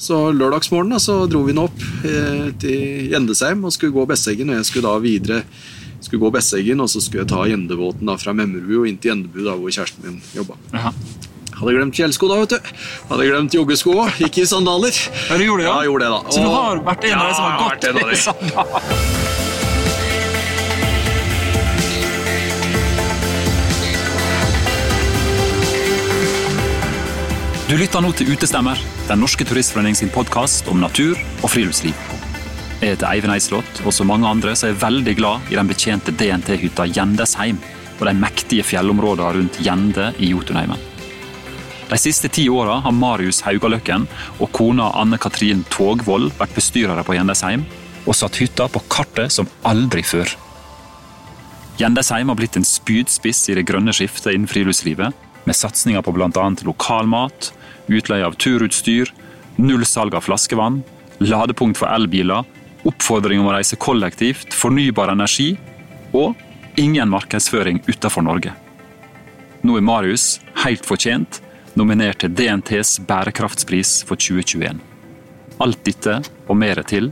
Så lørdagsmorgen da, så dro vi nå opp eh, til Gjendesheim og skulle gå Besseggen. Og jeg skulle da videre skulle gå Besseggen, og så skulle jeg ta Gjendebåten da fra Memmerbu og inn til Gjendebu, da, hvor kjæresten min jobba. Hadde glemt fjellsko da, vet du. Hadde glemt joggesko. Gikk i sandaler. Ja, du gjorde det, ja? Ja, gjorde det da. Så du har vært en av de som har gått i sandaler? Du lytter nå til Utestemmer, Den norske turistforening sin podkast om natur og friluftsliv. Jeg heter Eivind Eislott, og som mange andre så er jeg veldig glad i den betjente DNT-hytta Gjendesheim og de mektige fjellområdene rundt Gjende i Jotunheimen. De siste ti åra har Marius Haugaløkken og kona Anne Katrin Togvold vært bestyrere på Gjendesheim og satt hytta på kartet som aldri før. Gjendesheim har blitt en spydspiss i det grønne skiftet innen friluftslivet, med satsinger på bl.a. lokalmat, utleie av turutstyr, null salg av flaskevann, ladepunkt for elbiler, oppfordring om å reise kollektivt, fornybar energi og ingen markedsføring utenfor Norge. Nå er Marius, helt fortjent, nominert til DNTs bærekraftspris for 2021. Alt dette og mer til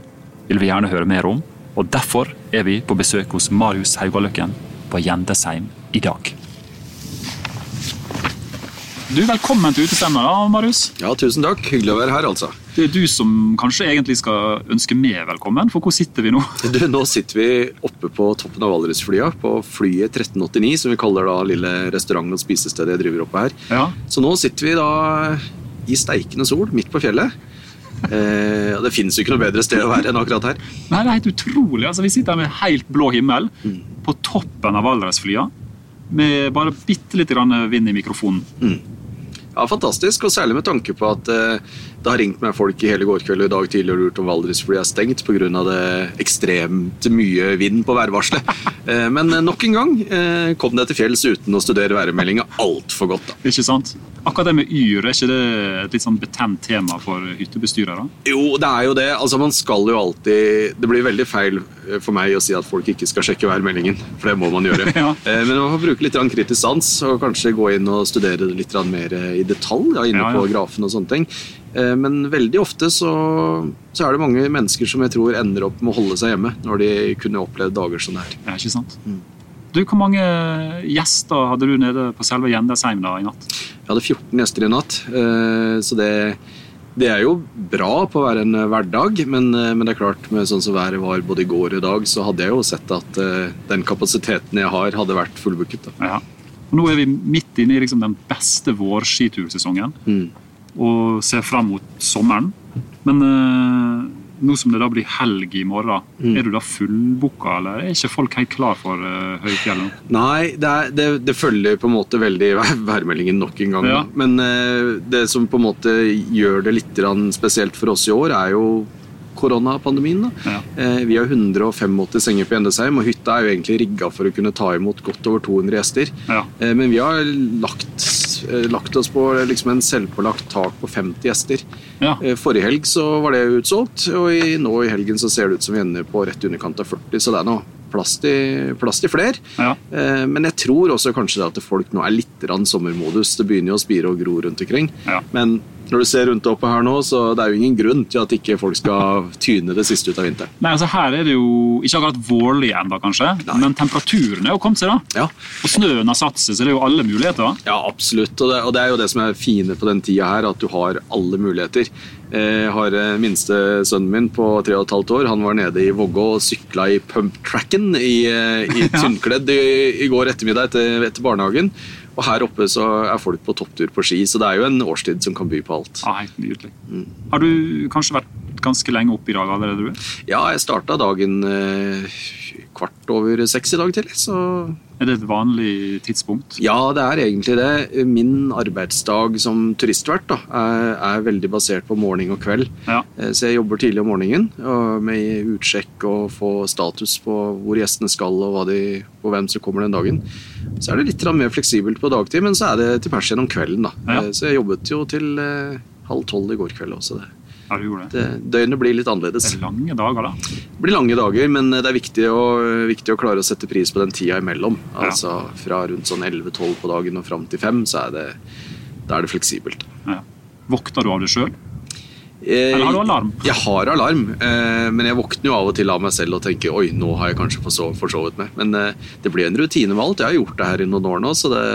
vil vi gjerne høre mer om, og derfor er vi på besøk hos Marius Haugaløkken på Gjendesheim i dag. Du, Velkommen til Utestemmer, da, Marius. Ja, tusen takk. Hyggelig å være her, altså. Det er du som kanskje egentlig skal ønske meg velkommen, for hvor sitter vi nå? Du, nå sitter vi oppe på toppen av Valdresflya, på flyet 1389, som vi kaller da lille restaurant og spisestedet jeg driver oppe her. Ja, Så nå sitter vi da i steikende sol midt på fjellet. Eh, det finnes jo ikke noe bedre sted å være enn akkurat her. Nei, Det er helt utrolig. altså Vi sitter her med helt blå himmel på toppen av Valdresflya, med bare bitte litt vind i mikrofonen. Ja, Fantastisk, og særlig med tanke på at eh, det har ringt meg folk i hele går kveld og i dag tidlig og lurt om Valdresflyet er stengt pga. det ekstremt mye vind på værvarselet. Eh, men nok en gang eh, kom det til fjells uten å studere værmeldinga altfor godt. da. Ikke sant? Akkurat det med yr, er ikke det et litt sånn betent tema for hyttebestyrere? Jo, det er jo det. Altså, man skal jo alltid Det blir veldig feil eh, for meg å si at folk ikke skal sjekke værmeldingen, for det må man gjøre. Ja. Eh, Men man får bruke litt kritisk sans og kanskje gå inn og studere det litt mer eh, i detalj ja, inne Ja, på grafen og sånne ting. Eh, Men veldig ofte så, så er det mange mennesker som jeg tror ender opp med å holde seg hjemme når de kunne opplevd dager som det her. Ja, ikke sant? Du, Hvor mange gjester hadde du nede på selve Gjendesheim da i natt? Jeg hadde 14 gjester i natt, eh, så det, det er jo bra på å være en hverdag, men, eh, men det er klart med sånn som været var både i går og i dag, så hadde jeg jo sett at uh, den kapasiteten jeg har, hadde vært fullbooket. Ja. Og Nå er vi midt inne i liksom den beste vårskitursesongen Mm. og ser fram mot sommeren. Men eh, nå som det da blir helg i morgen, Mm. er du da fullbooka, eller er ikke folk helt klar for uh, høyfjellet? Nei, det, er, det, det følger på en måte veldig værmeldingen nok en gang. Ja. Men uh, det som på en måte gjør det litt spesielt for oss i år, er jo koronapandemien. da. Ja. Uh, Vi har 185 senger på Gjendesheim, og hytta er jo egentlig rigga for å kunne ta imot godt over 200 gjester. Ja. Men vi har lagt, lagt oss på liksom en selvpålagt tak på 50 gjester. Ja. Eh, Forrige helg så var det utsolgt, og i, nå i helgen så ser det ut som vi ender på rett i underkant av 40, så det er nå plass til, plass til flere. Ja. Eh, Men jeg tror også kanskje at folk nå er litt rann sommermodus. Det begynner jo å spire og gro rundt omkring. Ja. Men når du ser rundt oppe her nå, så det er jo ingen grunn til at ikke folk skal tyne det siste ut av vinteren. Nei, altså Her er det jo ikke akkurat vårlig ennå, kanskje, Nei. men temperaturen er jo kommet seg. da. Ja, Og snøen har satt seg, så det er jo alle muligheter. Ja, absolutt. Og det, og det er jo det som er fine på den tida her, at du har alle muligheter. Eh, Jeg har eh, minste sønnen min på tre og et halvt år. Han var nede i Vågå og sykla i pumptracken i, eh, i tynnkledd i, i går ettermiddag etter, etter barnehagen. Og her oppe så er folk på topptur på ski, så det er jo en årstid som kan by på alt. Ja, helt nydelig. Har du kanskje vært ganske lenge oppe i dag allerede? du? Ja, jeg starta dagen eh, kvart over seks i dag tidlig, så Er det et vanlig tidspunkt? Ja, det er egentlig det. Min arbeidsdag som turistvert da, er, er veldig basert på morgen og kveld. Ja. Eh, Så jeg jobber tidlig om morgenen og med utsjekk og få status på hvor gjestene skal og, de, og hvem som kommer den dagen. Så er det litt mer fleksibelt på dagtid, men så er det til pers gjennom kvelden. da. Ja. Eh, Så jeg jobbet jo til eh, halv tolv i går kveld også. Det. Ja, du gjorde det. Det, døgnet blir litt annerledes. Det er lange dager, da. Det blir lange dager, men det er viktig å, viktig å klare å sette pris på den tida imellom. Ja. Altså Fra rundt sånn 11-12 på dagen og fram til 5, så er det, da er det fleksibelt. Ja. Vokter du av det sjøl? Eh, Eller har du alarm? Jeg har alarm, eh, men jeg våkner jo av og til av meg selv og tenker oi, nå har jeg kanskje forsovet meg. Men eh, det blir en rutine med alt. Jeg har gjort det her i noen år nå, så det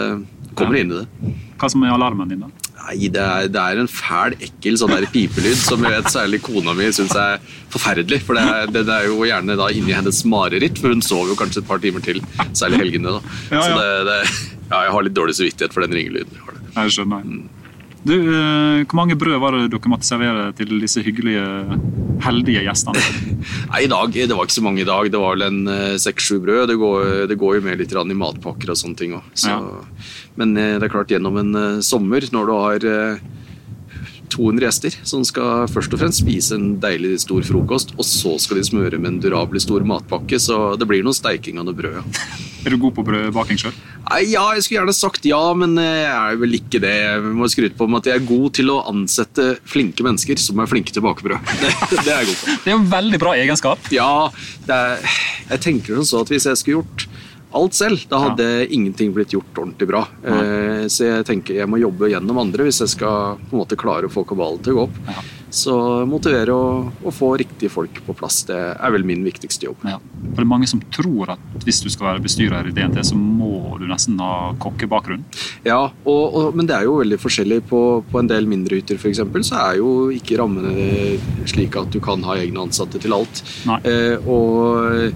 kommer Ja. inn i det. Hva som er alarmen din, da? Nei, det er, det er en fæl, ekkel sånn der pipelyd som jeg vet særlig kona mi syns er forferdelig. For det er, det, er jo gjerne da inni hennes mareritt, for hun sover jo kanskje et par timer til. Særlig helgene, da. Ja, Så ja. det, det, ja, jeg har litt dårlig samvittighet for den ringelyden. jeg. Jeg skjønner. Du, eh, Hvor mange brød var det dere måtte servere til disse hyggelige, heldige gjestene? Nei, i dag, Det var ikke så mange i dag. Det var vel en eh, seks-sju brød. Det går, det går jo med litt i matpakker og sånne ting òg. Ja. Men eh, det er klart, gjennom en sommer, når du har 200 gjester som skal først og fremst spise en deilig stor frokost, og så skal de smøre med en durabelig stor matpakke, så det blir noe steiking av noe brød. Ja. Er du god på brødbaking sjøl? Ja, jeg skulle gjerne sagt ja, men eh, jeg er vel ikke det. Jeg må skryte på meg at jeg er god til å ansette flinke mennesker som er flinke til å bakebrød. Det, det er jeg god på. Det er en veldig bra egenskap. Ja, det er, jeg tenker sånn så at hvis jeg skulle gjort alt selv, da hadde ingenting blitt gjort ordentlig bra. Eh, så jeg tenker jeg må jobbe gjennom andre hvis jeg skal på en måte klare å få kabalen til å gå opp. Ja. Så motivere og, og få riktige folk på plass, det er vel min viktigste jobb. Ja. For det er mange som tror at hvis du skal være bestyrer i DNT, så må du nesten ha kokkebakgrunn. Ja, og, og, men det er jo veldig forskjellig. På, på en del mindre hytter eksempel, så er jo ikke rammene slik at du kan ha egne ansatte til alt. Nei. Eh, og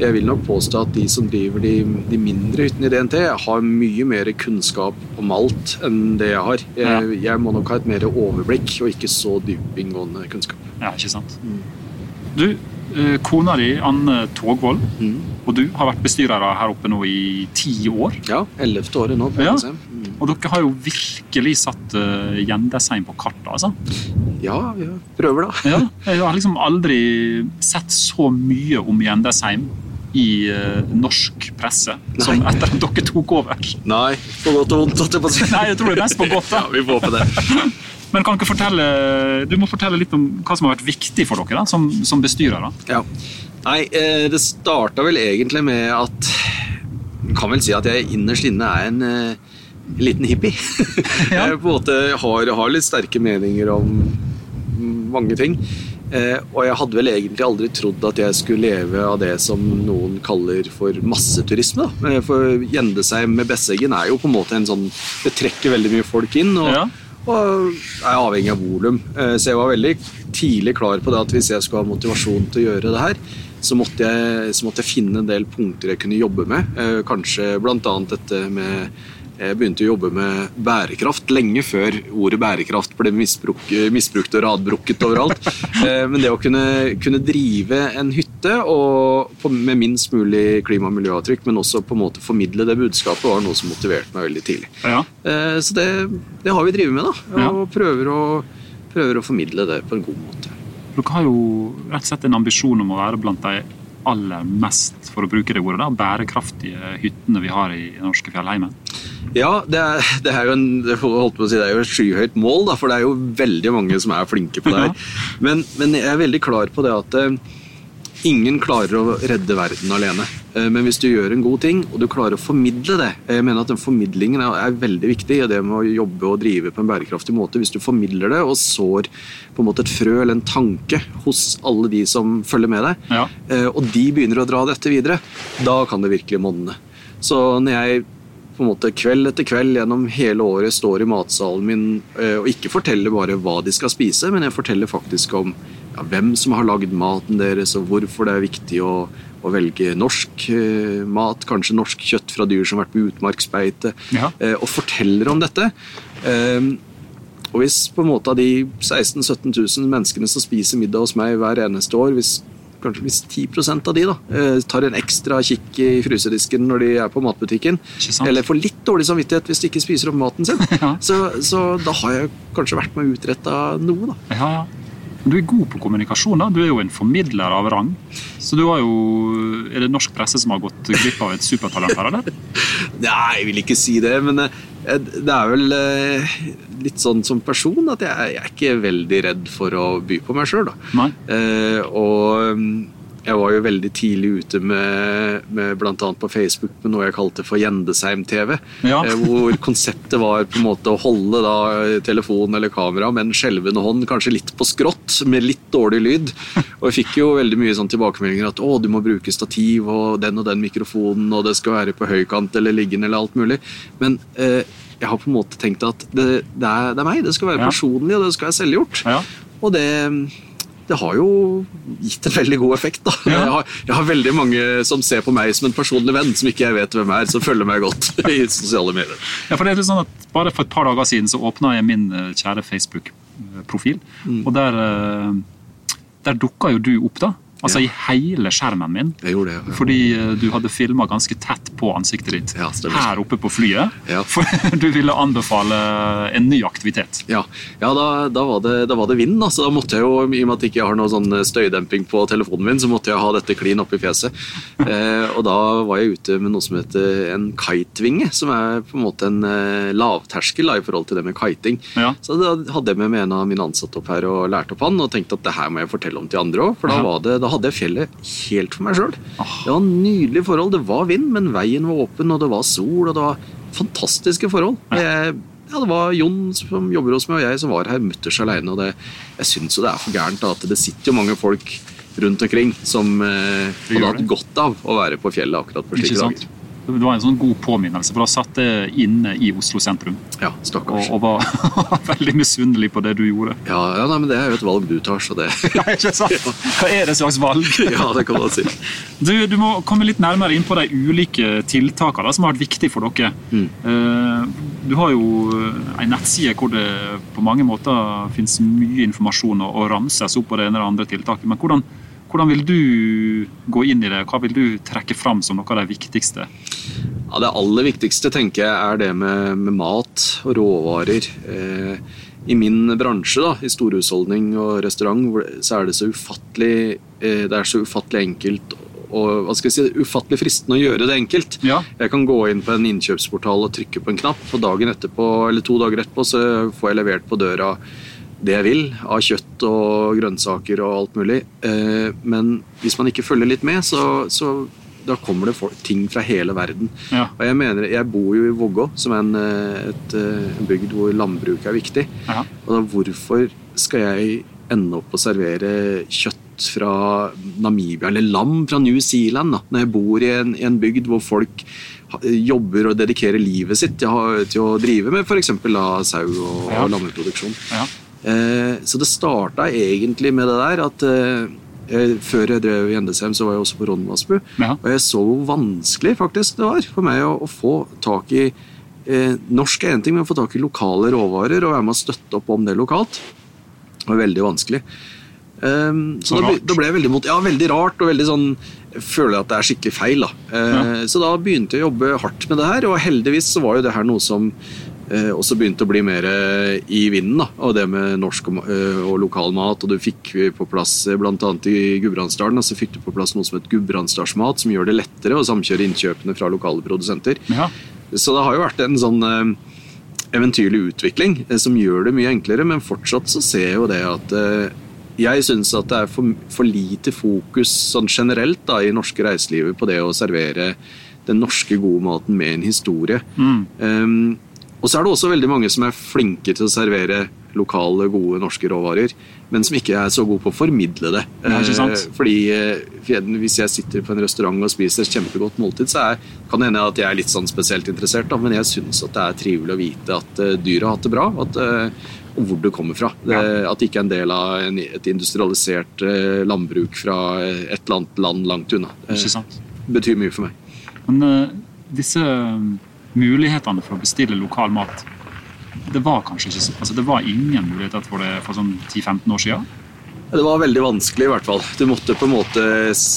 jeg vil nok påstå at de som driver de, de mindre hyttene i DNT, har mye mer kunnskap om alt enn det jeg har. Jeg, jeg må nok ha et mer overblikk og ikke så dypinngående kunnskap. Ja, ikke sant? Du, eh, kona di, Anne Togvold, og du har vært bestyrere her oppe nå i ti år. Ja, ellevte året nå. på Ja. NSM. Mm. Og dere har jo virkelig satt uh, Gjendesheim på kartet, altså. Ja, vi prøver da. Ja, jeg har liksom aldri sett så mye om Gjendesheim i eh, norsk presse som etter at dere tok over. Nei, på godt og vondt. Nei, jeg tror det er mest på godt. Ja, vi får håpe det. Men kan ikke fortelle, du må fortelle litt om hva som har vært viktig for dere da, som, som bestyrere. Ja. Nei, eh, det starta vel egentlig med at Kan vel si at jeg innerst inne er en eh, liten hippie. Ja. Jeg på en måte har, har litt sterke meninger om mange ting. Eh, og jeg hadde vel egentlig aldri trodd at jeg skulle leve av det som noen kaller for masseturisme. Da. For Gjendesheim med Besseggen er jo på en måte en sånn Det trekker veldig mye folk inn. og Ja. og er avhengig av volum. Eh, Så jeg var veldig tidlig klar på det at hvis jeg skulle ha motivasjon til å gjøre det her, så måtte jeg, så måtte jeg finne en del punkter jeg kunne jobbe med. Eh, Kanskje bl.a. dette med Jeg begynte å jobbe med bærekraft lenge før ordet bærekraft ble misbrukt, misbrukt og radbrukket overalt. Eh, Men det å kunne, kunne drive en hytte og på, med minst mulig klima- og miljøavtrykk, men også på en måte formidle det budskapet, var noe som motiverte meg veldig tidlig. Ja. Eh, Så det, det har vi drevet med, da. Og prøver, å, prøver å formidle det på en god måte. Dere har jo rett og slett en ambisjon om å være blant de aller mest, for å bruke det ordet, da, bærekraftige hyttene vi har i norske fjellheimen. Ja, det er, det er jo en, holdt på å si, det er jo et skyhøyt mål, da, for det er jo veldig mange som er flinke på det her. Men, men jeg er veldig klar på det at eh, ingen klarer å redde verden alene. Eh, Men hvis du gjør en god ting, og du klarer å formidle det Jeg mener at den formidlingen er, veldig viktig i det med å jobbe og drive på en bærekraftig måte. Hvis du formidler det og sår på en måte et frø eller en tanke hos alle de som følger med deg, Ja. eh, og de begynner å dra dette videre, da kan det virkelig monne. Så når jeg på en måte kveld etter kveld gjennom hele året står i matsalen min eh, og ikke forteller bare hva de skal spise, men jeg forteller faktisk om ja, hvem som har lagd maten deres, og hvorfor det er viktig å, å velge norsk eh, mat, kanskje norsk kjøtt fra dyr som har vært på utmarksbeite, Ja. eh, og forteller om dette. Eh, og hvis på en måte av de 16 000-17 000 menneskene som spiser middag hos meg hver eneste år, hvis, kanskje hvis 10% av de da, eh, tar en ekstra kikk i frysedisken når de er på matbutikken, eller får litt dårlig samvittighet hvis de ikke spiser opp maten sin, Ja. så, så da har jeg kanskje vært med og utretta noe. da. Ja, ja. Du er god på kommunikasjon. da. Du er jo en formidler av rang. Så du har jo Er det norsk presse som har gått glipp av et supertalent her, eller? Nei, jeg vil ikke si det, men eh, det er vel eh, litt sånn som person at jeg, jeg er ikke veldig redd for å by på meg sjøl. Nei. Eh, og mm, jeg var jo veldig tidlig ute med, med bl.a. på Facebook med noe jeg kalte for Gjendesheim-TV. Ja. eh, Hvor konseptet var på en måte å holde da telefon eller kamera med en skjelvende hånd, kanskje litt på skrått, med litt dårlig lyd. Og jeg fikk jo veldig mye sånn tilbakemeldinger at å, du må bruke stativ og den og den mikrofonen, og det skal være på høykant eller liggende eller alt mulig. Men eh, jeg har på en måte tenkt at det, det, er, det er meg, det skal være Ja. personlig, og det skal være selvgjort. Ja. Og det, det har jo gitt en veldig god effekt. da. Ja. Jeg, har, jeg har veldig mange som ser på meg som en personlig venn, som ikke jeg vet hvem er, som følger meg godt i sosiale medier. Ja, for det er litt sånn at Bare for et par dager siden så åpna jeg min eh, kjære Facebook-profil. Mm. Og der, eh, der dukka jo du opp, da. Altså Ja. i hele skjermen min. Jeg gjorde det. ja. Fordi eh, du hadde filma ganske tett på ansiktet ditt Ja, her oppe på flyet. Ja. For du ville anbefale en ny aktivitet. Ja, ja da, da, var det, da var det vind. Altså, da måtte jeg jo, I og med at jeg ikke har noe sånn støydemping på telefonen min, så måtte jeg ha dette klin oppi fjeset. Eh, og da var jeg ute med noe som heter en kitevinge, som er på en måte en eh, lavterskel da, i forhold til det med kiting. Ja. Så da hadde jeg med meg en av mine ansatte opp her og lærte opp han, og tenkte at det her må jeg fortelle om til andre òg, for da, var det, da hadde jeg fjellet helt for meg sjøl. Ah. Det var nydelige forhold. Det var vind, men veien var åpen, og det var sol, og det var fantastiske forhold. Jeg, ja, det var Jon som jobber hos meg, og jeg som var her mutters aleine. Og det, jeg syns jo det er for gærent at det sitter jo mange folk rundt omkring som eh, hadde hatt godt av å være på fjellet akkurat på slike dager. Det var en sånn god påminnelse, for da satt jeg inne i Oslo sentrum Ja, og, stakkars. og var veldig misunnelig på det du gjorde. Ja, ja nei, men det er jo et valg du tar, så det Ja, ikke sant? Hva er det slags valg? Ja, det kan man si. Du, du må komme litt nærmere inn på de ulike tiltakene som har vært viktige for dere. Mm. Eh, Du har jo en nettside hvor det på mange måter finnes mye informasjon og, og ramses opp på det ene eller andre tiltaket. Men hvordan, hvordan vil du gå inn i det? Hva vil du trekke fram som noe av det viktigste? Ja, Det aller viktigste tenker jeg er det med, med mat og råvarer. Eh, I min bransje, da, i storhusholdning og restaurant, så er det så ufattelig eh, Det er så ufattelig enkelt og hva skal jeg si, ufattelig fristende å gjøre det enkelt. Ja. Jeg kan gå inn på en innkjøpsportal og trykke på en knapp, og dagen etterpå, eller to dager etterpå så får jeg levert på døra det jeg vil av kjøtt og grønnsaker og alt mulig. Eh, Men hvis man ikke følger litt med, så, så da kommer det folk, ting fra hele verden. Ja. Og jeg mener, jeg bor jo i Vågå, som er en, eh, et, eh, en bygd hvor landbruk er viktig. Ja. Og da hvorfor skal jeg ende opp å servere kjøtt fra Namibia, eller lam fra New Zealand, da, når jeg bor i en, i en bygd hvor folk jobber og dedikerer livet sitt til å, til å drive med f.eks. sau og, Ja. og lammeproduksjon. Ja. Eh, så det starta egentlig med det der at eh, jeg, før jeg drev i Endesheim, så var jeg også på Ronvassbu. Ja. Og jeg så hvor vanskelig faktisk det var for meg å, å få tak i eh, Norsk er én ting, men å få tak i lokale råvarer og være med å støtte opp om det lokalt. Var veldig vanskelig. Um, så Så da, da ble jeg veldig mot, ja, veldig rart og veldig sånn jeg føler at det er skikkelig feil. da. Eh, Så da begynte jeg å jobbe hardt med det her, og heldigvis så var jo det her noe som også begynte å bli mer eh, i vinden. da, Og det med norsk og, eh, og lokal mat. Og du fikk på plass, bl.a. i Gudbrandsdalen, så fikk du på plass noe som het Gudbrandsdalsmat, som gjør det lettere å samkjøre innkjøpene fra lokale produsenter. Ja. Så det har jo vært en sånn eh, eventyrlig utvikling eh, som gjør det mye enklere, men fortsatt så ser jeg jo det at eh, jeg syns at det er for, for lite fokus sånn generelt da, i norske reiselivet på det å servere den norske gode maten med en historie. Mm. Um, og så er det også veldig mange som er flinke til å servere lokale, gode norske råvarer, men som ikke er så gode på å formidle det. Ja, ikke sant? Eh, Fordi eh, Hvis jeg sitter på en restaurant og spiser et kjempegodt måltid, så er, kan det hende at jeg er litt sånn spesielt interessert, da, men jeg syns at det er trivelig å vite at uh, dyret har hatt det bra, at, eh, og hvor det kommer fra. Det, At det ikke er en del av en, et industrialisert eh, landbruk fra et eller annet land langt unna. Det Ikke sant? betyr mye for meg. Men eh, disse eh, mulighetene for å bestille lokal mat det var kanskje ikke altså det var ingen muligheter for det for sånn 10-15 år siden? Det var veldig vanskelig, i hvert fall. Du måtte på en måte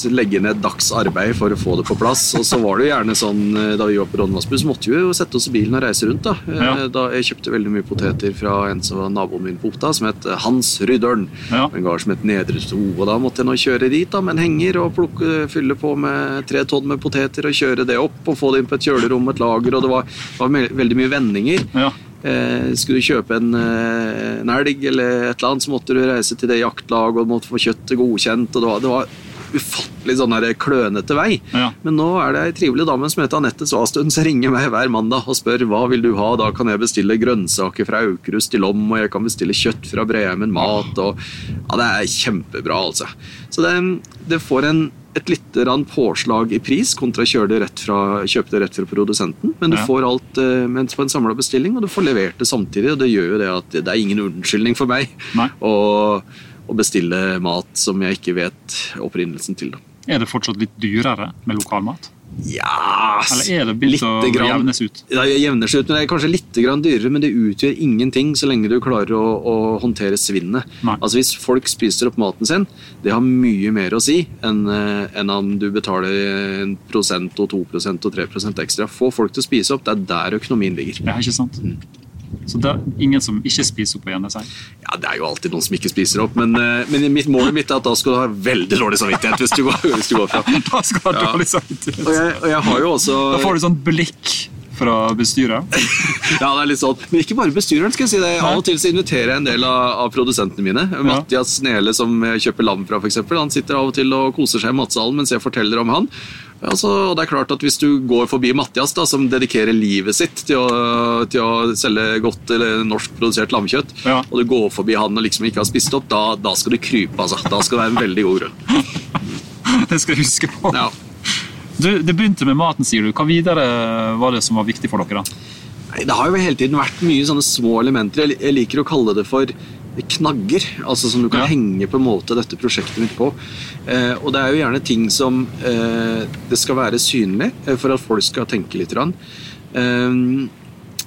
legge ned dags arbeid for å få det på plass. Og så var det jo gjerne sånn eh, da vi var på Ronvassbu, så måtte vi jo sette oss i bilen og reise rundt. Da Eh, Ja. Da Jeg kjøpte veldig mye poteter fra en som var naboen min på Otta, som het Hans Ryddølen. Ja. En gard som het Nedre Sto. Og da måtte jeg nå kjøre dit da med en henger og plukke, fylle på med tre tonn med poteter og kjøre det opp og få det inn på et kjølerom, et lager, og det var, var veldig mye vendinger. Ja. Eh, skulle du kjøpe en, eh, en elg eller et eller annet, så måtte du reise til det jaktlaget og måtte få kjøttet godkjent. og Det var, det var ufattelig sånn her klønete vei. Ja. Men nå er det ei trivelig dame som heter Anette Svastuen, som ringer meg hver mandag og spør hva vil du ha. Da kan jeg bestille grønnsaker fra Aukrust i Lom, og jeg kan bestille kjøtt fra Breheimen Mat. Og, ja, det er kjempebra, altså. Så det, det får en, et lite påslag i pris kontra å kjøpe det rett fra produsenten. Men du Ja. får alt mens på en samla bestilling, og du får levert det samtidig. Og det gjør jo det at det er ingen unnskyldning for meg å, å bestille mat som jeg ikke vet opprinnelsen til. Da. Er det fortsatt litt dyrere med lokalmat? Ja Eller er det begynt å grann. jevnes ut? Ja, det jevner seg ut, men det er kanskje litt dyrere, men det utgjør ingenting så lenge du klarer å, å håndtere svinnet. Nei. Altså Hvis folk spiser opp maten sin, det har mye mer å si enn eh, enn om du betaler en prosent og to prosent og tre prosent ekstra. Få folk til å spise opp, det er der økonomien ligger. Ja, ikke sant? Så det er ingen som ikke spiser opp igjen, sier. Ja, Det er jo alltid noen som ikke spiser opp, men, eh, men mitt målet mitt er at da skal du ha veldig dårlig samvittighet hvis du går, hvis du går fra. Da skal du ha dårlig samvittighet. Og jeg, og jeg har jo også Da får du sånn blikk fra bestyret. Ja, det er litt sånn. Men ikke bare bestyreren. skal jeg si det. Av og til så inviterer jeg en del av, av produsentene mine. Mathias Nele, som jeg kjøper lam fra, for eksempel, han sitter av og til og koser seg i matsalen mens jeg forteller om han. Altså, og det er klart at Hvis du går forbi Mathias, da, som dedikerer livet sitt til å, til å selge godt eller norskprodusert lammekjøtt, Ja. og du går forbi han og liksom ikke har spist opp, da, da skal du krype. altså. Da skal det være en veldig god grunn. Det skal jeg huske på. Ja. Du, det begynte med maten, sier du. Hva videre var det som var viktig for dere? da? Nei, Det har jo hele tiden vært mye sånne små elementer. Jeg jeg liker å kalle det for knagger. altså Som du kan Ja. henge på en måte dette prosjektet mitt på. Eh, og det er jo gjerne ting som eh, det skal være synlig eh, for at folk skal tenke litt. Eh,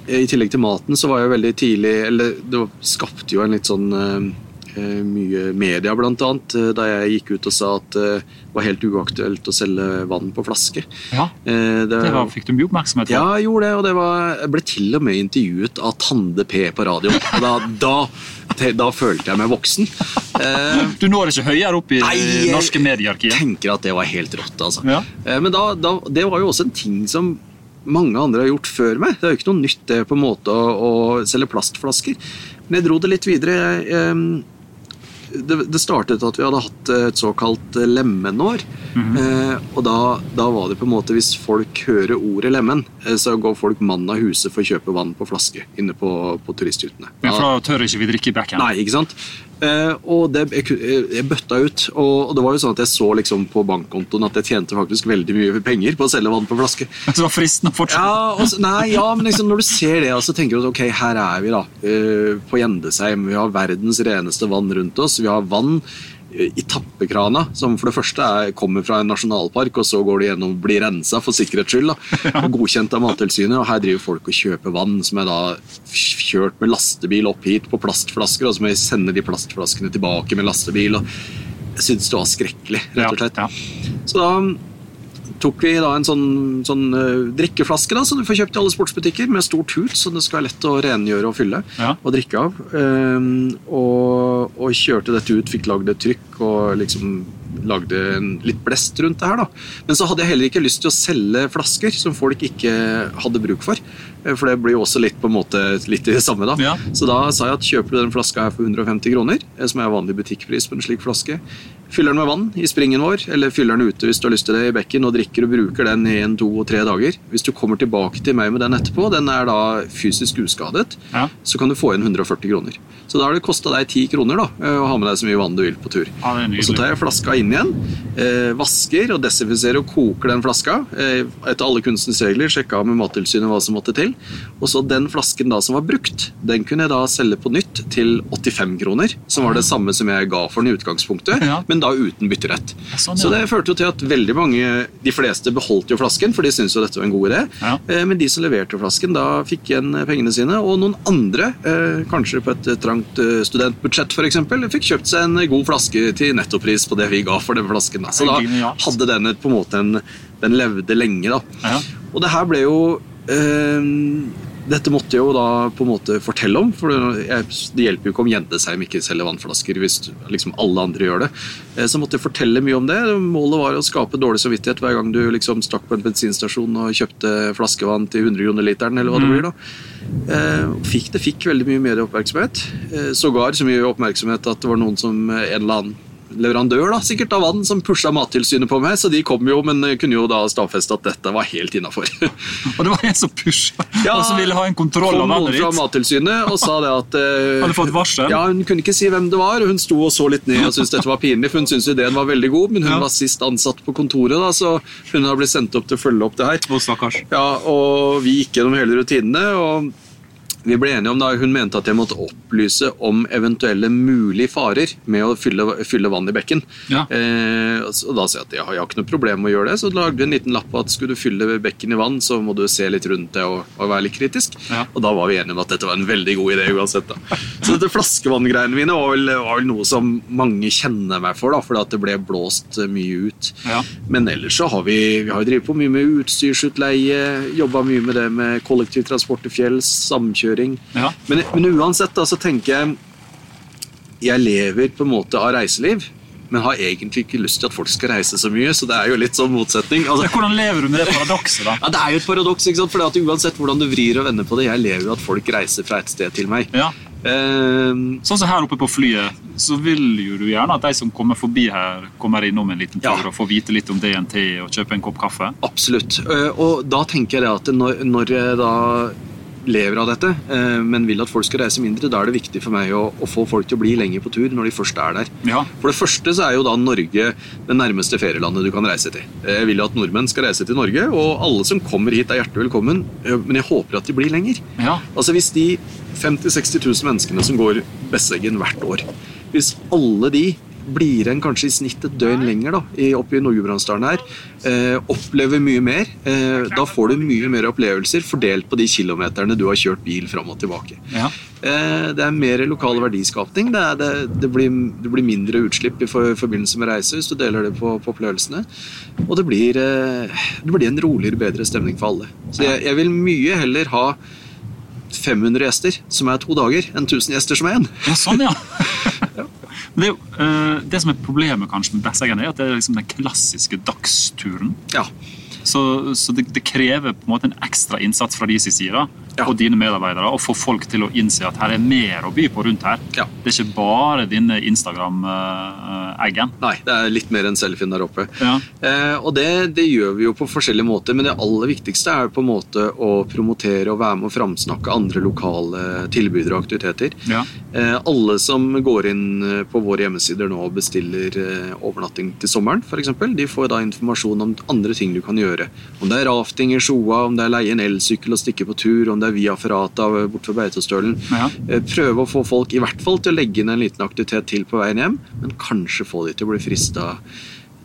I tillegg til maten så var jeg veldig tidlig Eller det skapte jo en litt sånn eh, eh, mye media, blant annet, da jeg gikk ut og sa at det var helt uaktuelt å selge vann på flaske. Ja, det, Det var, fikk du mye oppmerksomhet for. ja, jeg gjorde det, og det var, jeg ble til og med intervjuet av Tande P på radio. Og da, da, da følte jeg meg voksen. Eh, Du når ikke høyere opp i Nei, jeg- norske mediearkiet. tenker at det var helt rått, altså. Ja. Eh, men da, da, det var jo også en ting som mange andre har gjort før meg. Det er jo ikke noe nytt det på en måte å, å selge plastflasker. Men jeg dro det litt videre. Jeg, em, det, det startet at vi hadde hatt et såkalt lemenår. eh, og da, da var det på en måte Hvis folk hører ordet lemen, eh, så går folk mann av huset for å kjøpe vann på flaske inne på, på turisthyttene. Men for da tør ikke vi drikke i bekken. Nei, ikke sant? Eh, og det, jeg, bøtta ut. Og, det var jo sånn at jeg så liksom på bankkontoen at jeg tjente faktisk veldig mye penger på å selge vann på flaske. Så det var fristende å fortsette. Ja, nei, ja, men liksom når du ser det, så tenker du at ok, her er vi da, eh, på Gjendesheim. Vi har verdens reneste vann rundt oss. Vi har vann i tappekrana, som for det første er, kommer fra en nasjonalpark, og så går det gjennom blir rensa for sikkerhets skyld. da, og Godkjent av Mattilsynet. Og her driver folk og kjøper vann som er da kjørt med lastebil opp hit på plastflasker, og så må jeg sende de plastflaskene tilbake med lastebil. og Jeg syntes det var skrekkelig, rett og slett. Så da tok vi da en sånn, sånn eh, drikkeflaske da, som du får kjøpt i alle sportsbutikker, med stort hut, så det skal være lett å rengjøre og fylle Ja. og drikke av. Um, og, og kjørte dette ut, fikk lagd et trykk og liksom lagde en litt blest rundt det her. da. Men så hadde jeg heller ikke lyst til å selge flasker som folk ikke hadde bruk for. eh, For det blir jo også litt på en måte litt i det samme. da. Ja. Så da sa jeg at kjøper du den flaska her for 150 kroner, eh, som er vanlig butikkpris på en slik flaske, fyller den med vann i springen vår, eller fyller den ute hvis du har lyst til det i bekken, og drikker og bruker den i en, to og tre dager. Hvis du kommer tilbake til meg med den etterpå, den er da fysisk uskadet, Ja. så kan du få inn 140 kroner. Så da har det kosta deg 10 kroner da, eh, å ha med deg så mye vann du vil på tur. Ja, og så tar jeg flaska inn igjen, eh, vasker og desinfiserer og koker den flaska. Eh, etter alle kunstens regler sjekka med Mattilsynet hva som måtte til. Og så den flasken da som var brukt, den kunne jeg da selge på nytt til 85 kroner. Som var det samme som jeg ga for den i utgangspunktet, Ja. men da uten bytterett. sånn, Så det førte jo til at veldig mange, de fleste beholdt jo flasken, for de syntes jo dette var en god idé. Ja. Eh, Men de som leverte flasken, da fikk igjen eh, pengene sine. Og noen andre, eh, kanskje på et trangt studentbudsjett f.eks., fikk kjøpt seg en god flaske til nettopris på det vi ga for den flasken. Da. Så da hadde den på en måte en Den levde lenge, da. Ja. Og det her ble jo eh, dette måtte jeg jo da på en måte fortelle om, for det hjelper jo ikke om Gjendesheim ikke selger vannflasker hvis liksom alle andre gjør det. Eh, Så måtte jeg fortelle mye om det. Målet var å skape dårlig samvittighet hver gang du liksom stakk på en bensinstasjon og kjøpte flaskevann til 100 kroner literen, eller hva det blir da. Eh, Fikk, det fikk veldig mye medieoppmerksomhet. Eh, Sågar så mye oppmerksomhet at det var noen som en eller annen leverandør da, sikkert av vann som pusha Mattilsynet på meg, så de kom jo, men kunne jo da stadfeste at dette var helt innafor. Og det var en som pusha, og som ville ha en kontroll av vannet fra. Mattilsynet og sa det at eh, Hadde fått varsel? Ja, Hun kunne ikke si hvem det var, og hun sto og så litt ned og syntes dette var pinlig. for Hun syntes ideen var veldig god, men hun Ja. var sist ansatt på kontoret, da, så hun har blitt sendt opp til å følge opp det her. Og stakkars. Ja, og Vi gikk gjennom hele rutinene. og vi ble enige om da, Hun mente at jeg måtte opplyse om eventuelle mulige farer med å fylle, fylle vann i bekken. Ja. Eh, og da sa jeg at jeg har, jeg har ikke noe problem med å gjøre det. Så lagde vi en liten lapp på at skulle du fylle bekken i vann, så må du se litt rundt det og, og være litt kritisk. Ja. Og da var vi enige om at dette var en veldig god idé uansett. da. Så dette flaskevanngreiene mine var vel, var vel noe som mange kjenner meg for, da, fordi at det ble blåst eh, mye ut. Ja. Men ellers så har vi, vi har drevet på mye med utstyrsutleie, jobba mye med det med kollektivtransport til fjells, samkjøring. Ja. Men, men uansett da, så tenker jeg Jeg lever på en måte av reiseliv, men har egentlig ikke lyst til at folk skal reise så mye, så det er jo litt sånn motsetning. Altså, Hvordan lever du med det paradokset, da? ja, Det er jo et paradoks, ikke sant? for uansett hvordan du vrir og vender på det, jeg lever jo at folk reiser fra et sted til meg. Ja. Eh, Sånn som her oppe på flyet, så vil jo du gjerne at de som kommer forbi her, kommer innom en liten tur Ja. og får vite litt om DNT og kjøpe en kopp kaffe. Absolutt. Eh, Og da tenker jeg at når, når jeg da lever av dette, eh, men vil at folk skal reise mindre, da er det viktig for meg å, å få folk til å bli lenger på tur når de først er der. Ja. For det første så er jo da Norge det nærmeste ferielandet du kan reise til. Jeg vil jo at nordmenn skal reise til Norge, og alle som kommer hit er hjertelig velkommen, eh, men jeg håper at de blir lenger. Ja. Altså Hvis de 50 000-60 000 menneskene som går Besseggen hvert år, hvis alle de blir en kanskje i snitt et døgn lenger da, i, oppe i Nord-Gudbrandsdalen her, eh, opplever mye mer, eh, da får du mye mer opplevelser fordelt på de kilometerne du har kjørt bil fram og tilbake. Ja. Eh, det er mer lokal verdiskapning. Det, det, det, blir, det blir mindre utslipp i for, forbindelse med reise hvis du deler det på, på opplevelsene. Og det blir, eh, blir en roligere, bedre stemning for alle. Så jeg, jeg vil mye heller ha 500 gjester, som er to dager, enn 1000 gjester som er én. Ja, sånn, ja. Det, jo, uh, det som er problemet kanskje med Besseggen, er at det er liksom den klassiske dagsturen. Ja. Så, så det, det krever på en måte en ekstra innsats fra de sin side da. Og dine medarbeidere og få folk til å innse at her er mer å by på rundt her. Det er ikke bare denne Instagram-eggen. Nei, det er litt mer enn selfien der oppe. Ja. Eh, og det, det gjør vi jo på forskjellige måter, men det aller viktigste er på en måte å promotere og være med å framsnakke andre lokale tilbydere og aktiviteter. Ja. Eh, alle som går inn eh, på våre hjemmesider nå og bestiller eh, overnatting til sommeren, eksempel, de får da informasjon om andre ting du kan gjøre. Om det er rafting i Sjoa, om det er leie en elsykkel og stikke på tur, om det er via Ferrata bort fra Beitostølen. Ja. Eh, Prøve å få folk i hvert fall til å legge inn en liten aktivitet til på veien hjem, men kanskje få de til å bli frista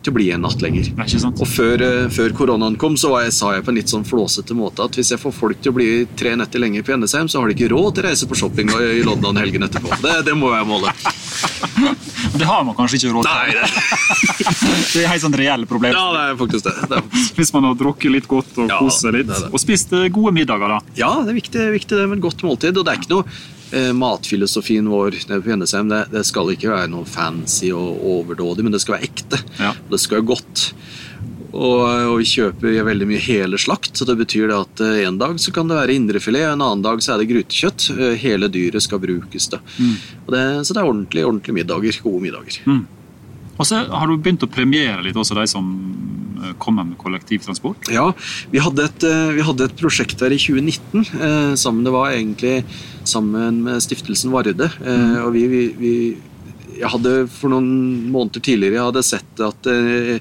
til å bli en natt lenger. Det er ikke sant? Og før, eh, før koronaen kom, så var jeg, sa jeg på en litt sånn flåsete måte at hvis jeg får folk til å bli tre netter lenger på Ennesheim, så har de ikke råd til å reise på shopping i London helgen etterpå. Det, det må jeg måle. Det har man kanskje ikke råd til. Nei, det, Det er helt sånn reelle problem. ja, det er faktisk det. det er faktisk. Hvis man har drukket litt godt og Ja, kost seg litt. det. Og spist eh, gode middager, da. Ja, det er viktig, viktig det med et godt måltid. Og det er ikke noe eh, matfilosofien vår på NSM Det, det skal ikke være noe fancy og overdådig, men det skal være ekte. Ja. Det skal være godt. Og, og vi kjøper veldig mye hele slakt, så det betyr det at eh, en dag så kan det være indrefilet, en annen dag så er det grytekjøtt. Eh, Hele dyret skal brukes. da. Og det, så det er ordentlig, ordentlige middager. Gode middager. Og så har du begynt å premiere litt også de som eh, kommer med kollektivtransport. Ja, vi hadde, et, eh, vi hadde et prosjekt her i 2019. Eh, sammen, det var egentlig sammen med Stiftelsen Varde. Eh, og vi, vi, vi Jeg hadde for noen måneder tidligere jeg hadde sett at eh,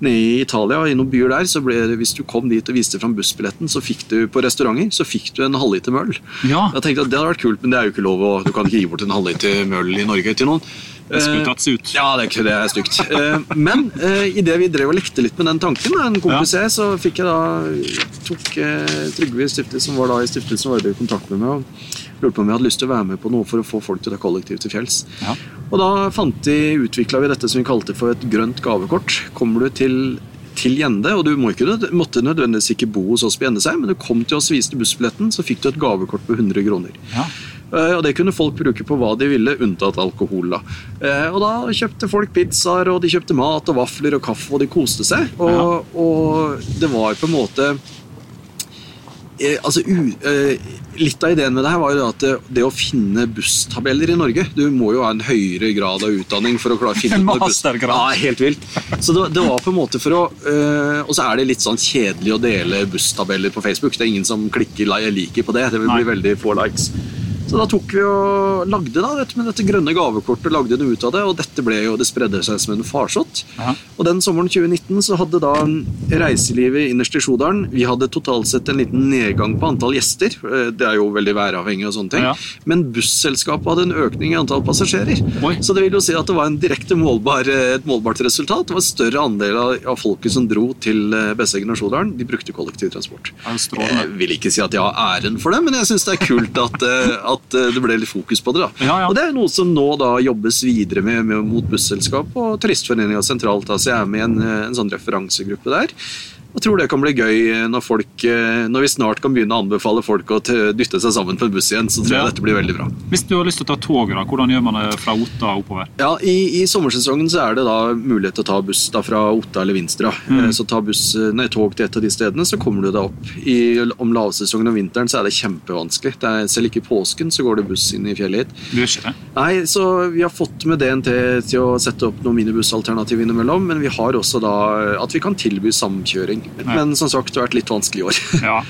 nede i Italia, i noen byer der, så ble det, hvis du kom dit og viste fram bussbilletten, så fikk du på restauranter så fikk du en halvliter møl. Ja, Jeg tenkte at Det hadde vært kult, men det er jo ikke lov. Og Du kan ikke gi bort en halvliter møl i Norge til noen. Det skulle Eh, tatt seg ut. ja, det det er stygt. Eh, Men uh, idet vi drev og lekte litt med den tanken, en kompis jeg, så fikk jeg da tok eh, Trygve i stiftelsen, som var da i stiftelsen var i kontakt med meg og lurte på om jeg hadde lyst til å være med på noe for å få folk til det kollektivt til fjells. Ja. Og da fant de, utvikla vi dette som vi kalte for et grønt gavekort. Kommer du til til Gjende, og du må ikke, måtte nødvendigvis ikke bo hos oss på Gjendesheim, men du kom til oss, viste bussbilletten, så fikk du et gavekort på 100 kroner. Ja. Eh, Og Det kunne folk bruke på hva de ville, unntatt alkohol. da. Eh, Og Da kjøpte folk pizzaer, og de kjøpte mat og vafler og kaffe, og de koste seg. Og, og det var på en måte eh, altså, litt av ideen med det her var jo at det, det å finne busstabeller i Norge Du må jo ha en høyere grad av utdanning for å klare å finne En mastergrad. Ja, helt vilt. Så det, det var på en måte for å Og så er det litt sånn kjedelig å dele busstabeller på Facebook. Det er ingen som klikker li- liker på det. Det vil bli veldig få likes. Så da tok vi og lagde da, dette med dette grønne gavekortet, lagde det ut av det, og dette ble jo, det spredde seg som en farsott. Og den sommeren 2019 så hadde da reiselivet innerst i Sjodalen Vi hadde totalt sett en liten nedgang på antall gjester. Eh, Det er jo veldig væravhengig og sånne ting. Ja. Men busselskapet hadde en økning i antall passasjerer. Oi. Så det vil jo si at det var en direkte målbar, eh, et målbart resultat. Det var en større andel av, av folket som dro til eh, Besseggen og Sjodalen. De brukte kollektivtransport. Jeg vil ikke si at jeg har æren for det, men jeg syns det er kult at, eh, at eh, det ble litt fokus på det. da. Ja, ja. Og det er noe som nå da jobbes videre med, med mot busselskap og Turistforeninga sentralt. Så jeg er med i en, eh, en sånn referansegruppe der. Og tror det kan bli gøy eh, når, folk, eh, når vi snart kan begynne å anbefale folk å dytte seg sammen på en buss igjen. Så tror Ja. jeg dette blir veldig bra. Hvis du har lyst til å ta toget, da, hvordan gjør man det fra Otta oppover? Ja, i, I sommersesongen så er det da mulighet til å ta buss da fra Otta eller Vinstra. Mm. Eh, Så ta buss, nei, tog til et av de stedene, så kommer du deg opp. I, om lavsesongen og vinteren så er det kjempevanskelig. Det er, selv ikke i påsken så går det buss inn i fjellet hit. Du gjør ikke det? Nei, så Vi har fått med DNT til å sette opp noen minibussalternativ innimellom, men vi har også da at vi kan tilby samkjøring. Men, Ja. men som sagt, det har vært litt vanskelig i år. Ja,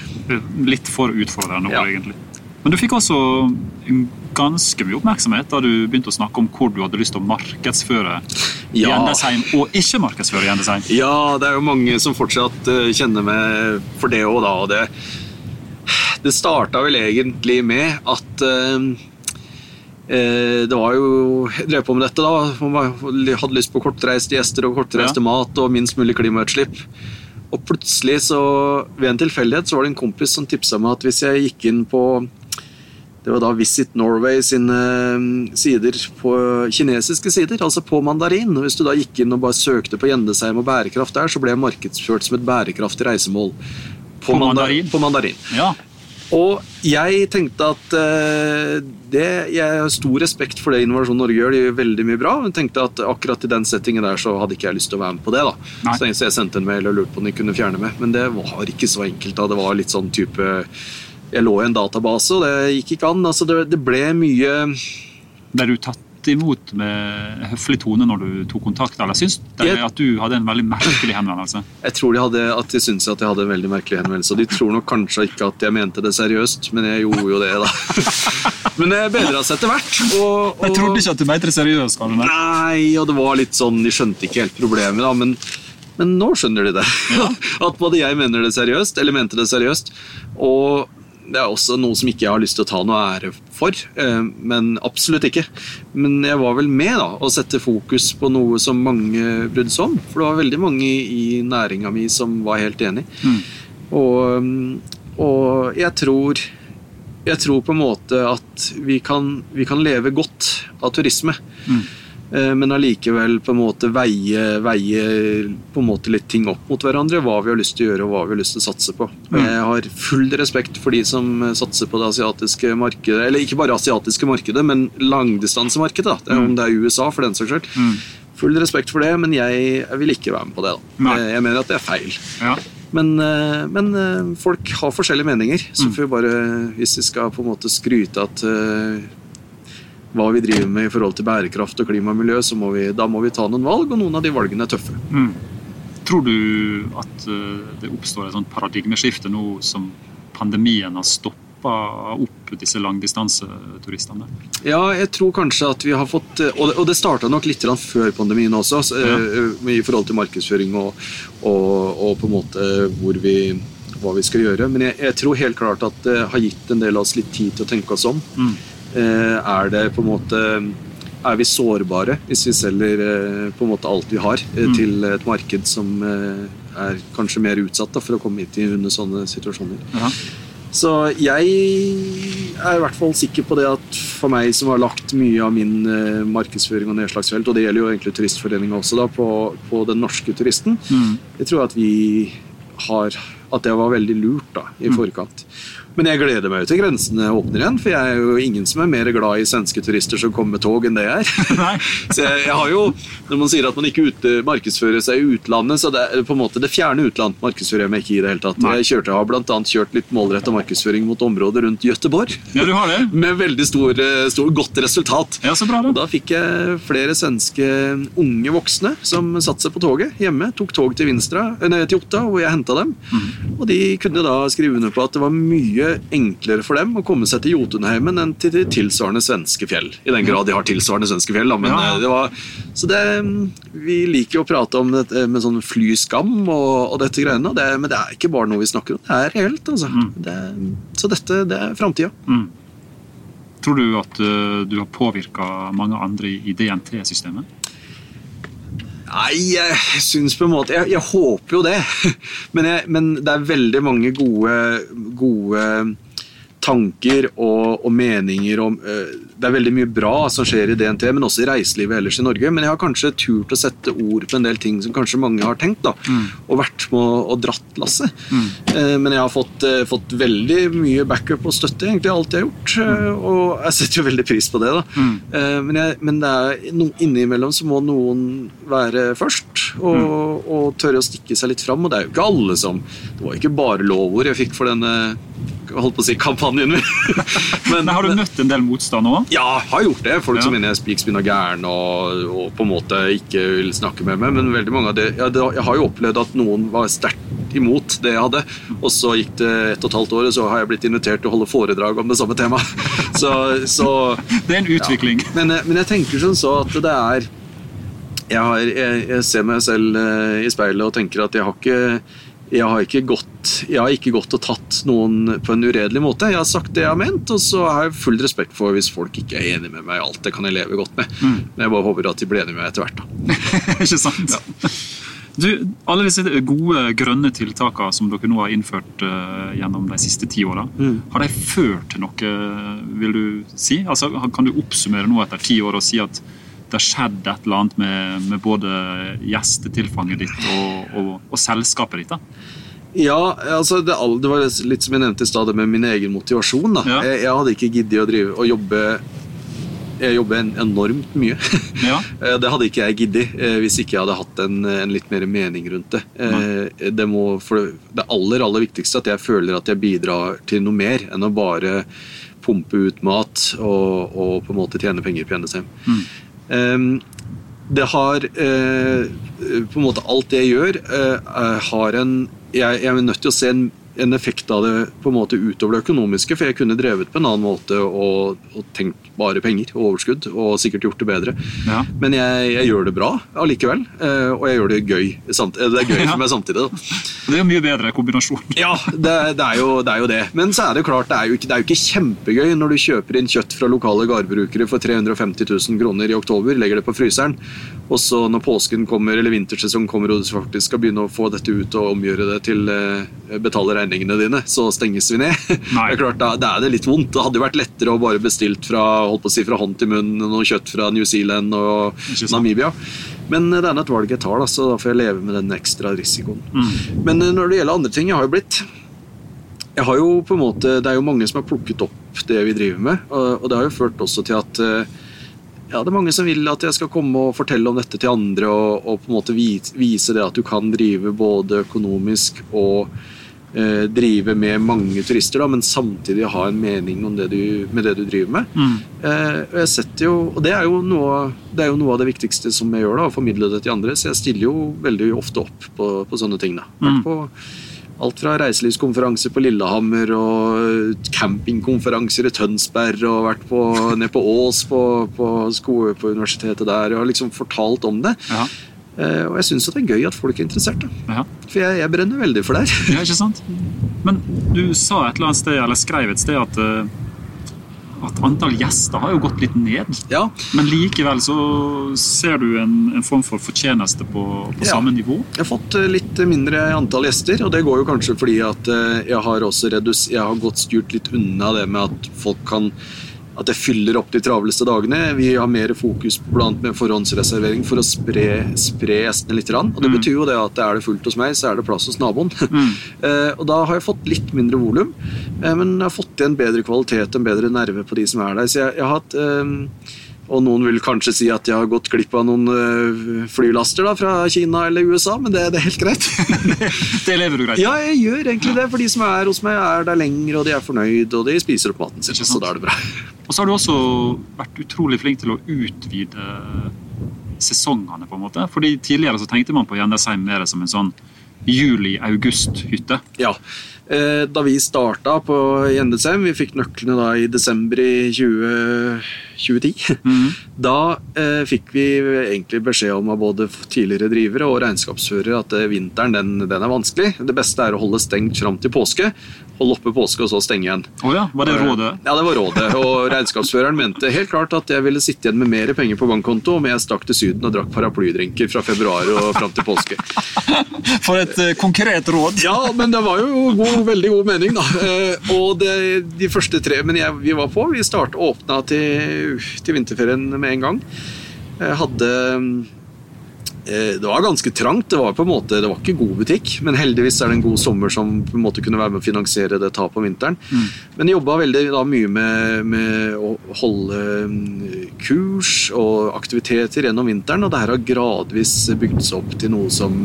litt for utfordrende år, egentlig. Men du fikk også ganske mye oppmerksomhet da du begynte å snakke om hvor du hadde lyst til å markedsføre Ja. Gjendesheim, og ikke markedsføre Gjendesheim. Ja, det er jo mange som fortsatt eh, kjenner meg for det òg, da. Og det, det starta vel egentlig med at eh, eh, det var jo Jeg drev på med dette, da. Hadde lyst på kortreiste gjester og kortreiste Ja. mat og minst mulig klimautslipp. Og plutselig, så ved en tilfeldighet, så var det en kompis som tipsa meg at hvis jeg gikk inn på det var da Visit Norway sine mm, sider på kinesiske sider, altså på mandarin. Hvis du da gikk inn og bare søkte på Gjendesheim og bærekraft der, så ble jeg markedsført som et bærekraftig reisemål. På manda- mandarin? På mandarin. Ja, Og jeg tenkte at eh, det, Jeg har stor respekt for det Innovasjon Norge gjør, de gjør veldig mye bra. Men tenkte at akkurat i den settingen der så hadde ikke jeg lyst til å være med på det. da. Nei. Så jeg sendte en mail og lurte på om de kunne fjerne meg. Men det var ikke så enkelt. da. Det var litt sånn type Jeg lå i en database, og det gikk ikke an. Altså, det, det ble mye Ble du tatt imot med høflig tone når du tok kontakt, eller syns de at du hadde en veldig merkelig henvendelse? Jeg tror de hadde, at de syntes at jeg hadde en veldig merkelig henvendelse. Og de tror nok kanskje ikke at jeg mente det seriøst, men jeg gjorde jo det, da. Men det bedra seg etter hvert. Og, og... Jeg trodde ikke at du mente det seriøst. Karl. Nei. Og det var litt sånn, de skjønte ikke helt problemet da, men, men nå skjønner de det. At både jeg mener det seriøst, eller mente det seriøst, og det er også noe som ikke jeg har lyst til å ta noe ære for, eh, men absolutt ikke. Men jeg var vel med da, å sette fokus på noe som mange brydde seg om, for det var veldig mange i, i næringa mi som var helt enig. Mm. Og, og jeg tror jeg tror på en måte at vi kan, vi kan leve godt av turisme. Mm. Eh, Men allikevel på en måte veie, veie på en måte litt ting opp mot hverandre. Hva vi har lyst til å gjøre og hva vi har lyst til å satse på. Mm. Jeg har full respekt for de som eh, satser på det asiatiske markedet. Eller ikke bare asiatiske markedet, men langdistansemarkedet. da. Mm. Om det er USA, for den saks skyld. Mm. Full respekt for det, men jeg, vil ikke være med på det. da. Eh, Jeg mener at det er feil. Ja. Men, men folk har forskjellige meninger, så Mm. får vi bare, hvis vi skal på en måte skryte at hva vi driver med i forhold til bærekraft og klima og miljø, så må vi, da må vi ta noen valg, og noen av de valgene er tøffe. Mm. Tror du at eh, det oppstår et sånt paradigmeskifte nå som pandemien har stoppa opp disse langdistanseturistene? Ja, jeg tror kanskje at vi har fått eh, Og det, og det starta nok litt før pandemien også, så, eh, i forhold til markedsføring og, og, og på en måte hvor vi, hva vi skal gjøre. Men jeg, jeg tror helt klart at det har gitt en del av oss litt tid til å tenke oss om. Mm. Eh, er det på en måte er vi sårbare hvis vi selger eh, på en måte alt vi har eh, Mm. til et marked som er kanskje mer utsatt da, for å komme hit under sånne situasjoner? Ja. Så jeg er i hvert fall sikker på det at for meg som har lagt mye av min markedsføring og nedslagsfelt, og det gjelder jo egentlig Turistforeninga også, da, på, på den norske turisten, Mm. jeg tror at vi har At det var veldig lurt da, i Mm. forkant. Men jeg gleder meg til grensene åpner igjen, for jeg er jo ingen som er mer glad i svenske turister som kommer med tog, enn det jeg er. Så jeg, jeg har jo, Når man sier at man ikke ute, markedsfører seg i utlandet, så det er på en måte det fjerne utlandet markedsfører jeg meg ikke i det hele tatt. Nei. Jeg kjørte, har annet kjørt litt målretta markedsføring mot området rundt Gøteborg. Ja, du har det? Med veldig stor, eh, stor, godt resultat. Ja, så bra, da. da fikk jeg flere svenske unge voksne som satte seg på toget hjemme. Tok tog til Vinstra, eh, nei, til Otta, hvor jeg henta dem. Og de kunne da skrive under på at det var mye enklere for dem å komme seg til Jotunheimen enn til de tilsvarende svenske fjell. I den grad de har tilsvarende svenske fjell, da. Men Ja, eh, det var Så det Vi liker å prate om dette med sånn flyskam og, og dette greiene, og det, men det er ikke bare noe vi snakker om. Det er reelt, altså. Det, så dette, det er framtida. Mm. Tror du at eh, du har påvirka mange andre i DNT-systemet? Nei, jeg syns på en måte Jeg, jeg håper jo det. Men, jeg, men det er veldig mange gode, gode tanker og, og meninger om øh, Det er veldig mye bra som skjer i DNT, men også i reiselivet ellers i Norge. Men jeg har kanskje turt å sette ord på en del ting som kanskje mange har tenkt. da, Og vært med og, og dratt lasset. Eh, men jeg har fått, eh, fått veldig mye backup og støtte egentlig alt jeg har gjort. eh, og jeg setter jo veldig pris på det. da. Eh, men, jeg, men det er no, innimellom så må noen være først og, og tørre å stikke seg litt fram. Og det er jo ikke alle som Det var ikke bare lovord jeg fikk for denne holdt på å si kampanjen min. men, Men Har du møtt en del motstand òg? ja, har gjort det. Folk Ja. som mener jeg er spik og gæren og, og på en måte ikke vil snakke med meg. Men veldig mange av det, ja, det Jeg har jo opplevd at noen var sterkt imot det jeg hadde. Og så gikk det ett og et halvt år, og så har jeg blitt invitert til å holde foredrag om det samme temaet. Så, så Det er en utvikling. ja. men, men jeg tenker sånn så at det er jeg, har, jeg, jeg ser meg selv eh, i speilet og tenker at jeg har ikke jeg har, ikke gått, jeg har ikke gått og tatt noen på en uredelig måte. Jeg har sagt det jeg har ment, og så har jeg full respekt for hvis folk ikke er enig med meg i alt. Det kan jeg leve godt med. Men jeg bare håper at de blir enige med meg etter hvert. da. ikke sant? Du, alle disse gode grønne tiltakene som dere nå har innført uh, gjennom de siste ti åra, har de ført til noe, vil du si? Altså, kan du oppsummere nå etter ti år og si at det har skjedd et eller annet med, med både gjestetilfanget ditt og, og, og selskapet ditt? da? Ja, altså det, det var litt som jeg nevnte i stad, med min egen motivasjon. da. Ja. Jeg, jeg hadde ikke giddet å drive og jobbe Jeg jobber enormt mye. Ja. Eh, Det hadde ikke jeg giddet eh, hvis ikke jeg hadde hatt en, en litt mer mening rundt det. Ja. Det, må, det, det aller aller viktigste er at jeg føler at jeg bidrar til noe mer enn å bare pumpe ut mat og, og på en måte tjene penger på NSM. Eh, det har eh, På en måte alt det jeg gjør, eh, har en jeg er nødt til å se en, en effekt av det på en måte utover det økonomiske, for jeg kunne drevet på en annen måte og, og tenkt bare penger og overskudd og sikkert gjort det bedre. Ja. Men jeg, jeg gjør det bra allikevel, eh, og jeg gjør det gøy. eh, Det er gøy for meg samtidig. da. Det er jo mye bedre kombinasjon. Ja, det, det, er jo, det er jo det. Men så er det klart, det er jo ikke, det er jo ikke kjempegøy når du kjøper inn kjøtt fra lokale gårdbrukere for 350 000 kroner i oktober, legger det på fryseren, og så når påsken kommer eller vintersesongen kommer og du faktisk skal begynne å få dette ut og omgjøre det til eh, betale regningene dine, så stenges vi ned. Nei. Det er klart, da, da er det litt vondt. Det hadde jo vært lettere å bare bestilt fra, holdt på å si, fra hånd til munn noe kjøtt fra New Zealand og Namibia. Men eh, det er nå et valg jeg tar, da, så da får jeg leve med den ekstra risikoen. Men eh, når det gjelder andre ting, jeg har jo blitt jeg har jo på en måte, Det er jo mange som har plukket opp det vi driver med, og, og det har jo ført også til at eh, ja, det er mange som vil at jeg skal komme og fortelle om dette til andre og, og på en måte vise, det at du kan drive både økonomisk og drive med mange turister, da, men samtidig ha en mening om det du, med det du driver med. Eh, og jeg setter jo, og det er jo, noe, det er jo noe av det viktigste som jeg gjør, da, å formidle det til andre. Så jeg stiller jo veldig ofte opp på, på sånne ting. da. Mm. på alt fra reiselivskonferanser på Lillehammer og campingkonferanser i Tønsberg og vært på, ned på Ås på, på skole på universitetet der og liksom fortalt om det. Ja. Eh, og jeg syns det er gøy at folk er interessert. Ja. For jeg, jeg brenner veldig for det her. Ja, ikke sant? Men du sa et eller annet sted, eller skrev et sted at, eh, at antall gjester har jo gått litt ned. Ja, Men likevel så ser du en, en form for fortjeneste på, på Ja. samme nivå. Jeg har fått eh, litt mindre antall gjester, og det går jo kanskje fordi at jeg har også redus jeg har gått styrt litt unna det med at folk kan at jeg fyller opp de travleste dagene. Vi har mer fokus blant med forhåndsreservering for å spre, spre gjestene litt. Og det Mm. betyr jo det at er det fullt hos meg, så er det plass hos naboen. Mm. uh, og da har jeg fått litt mindre volum, uh, men jeg har fått igjen bedre kvalitet, en bedre nerve på de som er der. Så jeg, jeg har hatt eh, og noen vil kanskje si at jeg har gått glipp av noen eh, flylaster da, fra Kina eller USA, men det, det er helt greit. Det lever du greit ja, jeg gjør egentlig det, for de som er hos meg, er der lenger, og de er fornøyd, og de spiser opp maten sin, så da er det bra. Og så har du også vært utrolig flink til å utvide sesongene, på en måte. Fordi tidligere så tenkte man på Gjendesheim mer som en sånn juli-august-hytte. Ja, eh, da vi starta på Gjendesheim, vi fikk nøklene da i desember i 20, 2010, da eh, fikk vi egentlig beskjed om av både tidligere drivere og regnskapsførere at eh, vinteren den, den er vanskelig. Det beste er å holde stengt fram til påske. Holde oppe påske og så stenge igjen. Oh ja, var det rådet? Ja, det var rådet. Og regnskapsføreren mente helt klart at jeg ville sitte igjen med mer penger på bankkonto om jeg stakk til Syden og drakk paraplydrinker fra februar og fram til påske. For et eh, konkret råd! Ja, men det var jo god, veldig god mening, da. Eh, og det, de første tre men jeg, vi var på, vi start, åpna til, til vinterferien med en gang. Jeg hadde eh, det var ganske trangt. Det var på en måte, det var ikke god butikk, men heldigvis er det en god sommer som på en måte kunne være med å finansiere det tapet om vinteren. Men jeg jobba veldig da, mye med, med å holde mm, kurs og aktiviteter gjennom vinteren, og det her har gradvis bygd seg opp til noe som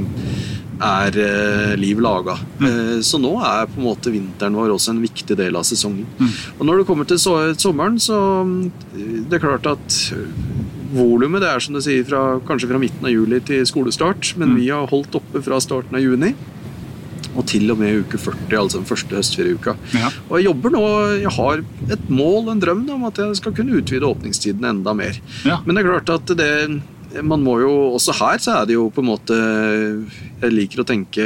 er eh, liv laga. Eh, så nå er på en måte vinteren vår også en viktig del av sesongen. Og når det kommer til så, sommeren, så mm, det er klart at Volumet det er som du sier fra, kanskje fra midten av juli til skolestart, men vi har holdt oppe fra starten av juni. Og til og med uke 40, altså den første høstferieuka. Ja. Og jeg jobber nå, jeg har et mål, en drøm om at jeg skal kunne utvide åpningstiden enda mer. Ja. Men det er klart at det man må jo, Også her så er det jo på en måte Jeg liker å tenke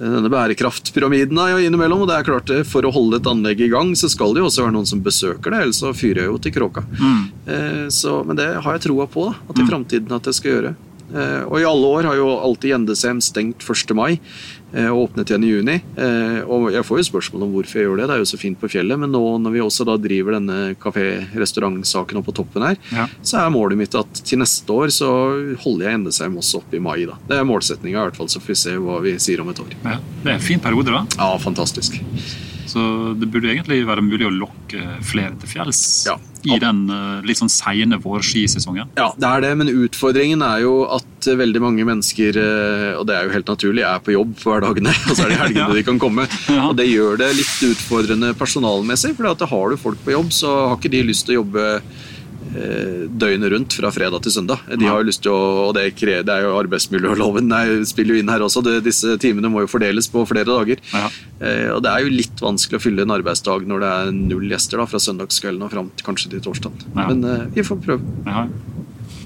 denne bærekraftpyramiden da, innimellom. og det er klart det, For å holde et anlegg i gang, så skal det jo også være noen som besøker det. Ellers så fyrer jeg jo til kråka. Mm. Eh, så, men det har jeg troa på da, at i framtiden at jeg skal gjøre. Eh, og i alle år har jo alltid Gjendesheim stengt 1. mai eh, og åpnet igjen i juni. Eh, og jeg får jo spørsmål om hvorfor jeg gjør det, det er jo så fint på fjellet. Men nå når vi også da driver denne kafé-restaurantsaken oppe på toppen her, Ja. så er målet mitt at til neste år så holder jeg Gjendesheim også oppe i mai. da. Det er målsettinga i hvert fall, så får vi se hva vi sier om et år. Ja. Det er en fin periode, da. Ja, fantastisk. Så det burde egentlig være mulig å lokke flere til fjells Ja. i den eh, litt sånn seine vårskisesongen. Ja, det er det, men utfordringen er jo at eh, veldig mange mennesker, eh, og det er jo helt naturlig, er på jobb hver hverdagene, og så er det helgene Ja. de kan komme. Og det gjør det litt utfordrende personalmessig, for har du folk på jobb, så har ikke de lyst til å jobbe døgnet rundt fra fredag til søndag. De har jo lyst til å, og det, krever, det er jo arbeidsmiljøloven nei, spiller jo inn her også, det, disse timene må jo fordeles på flere dager. Ja. Eh, og det er jo litt vanskelig å fylle en arbeidsdag når det er null gjester da, fra søndagskvelden og fram til kanskje til torsdag. Ja. Men eh, vi får prøve. Ja.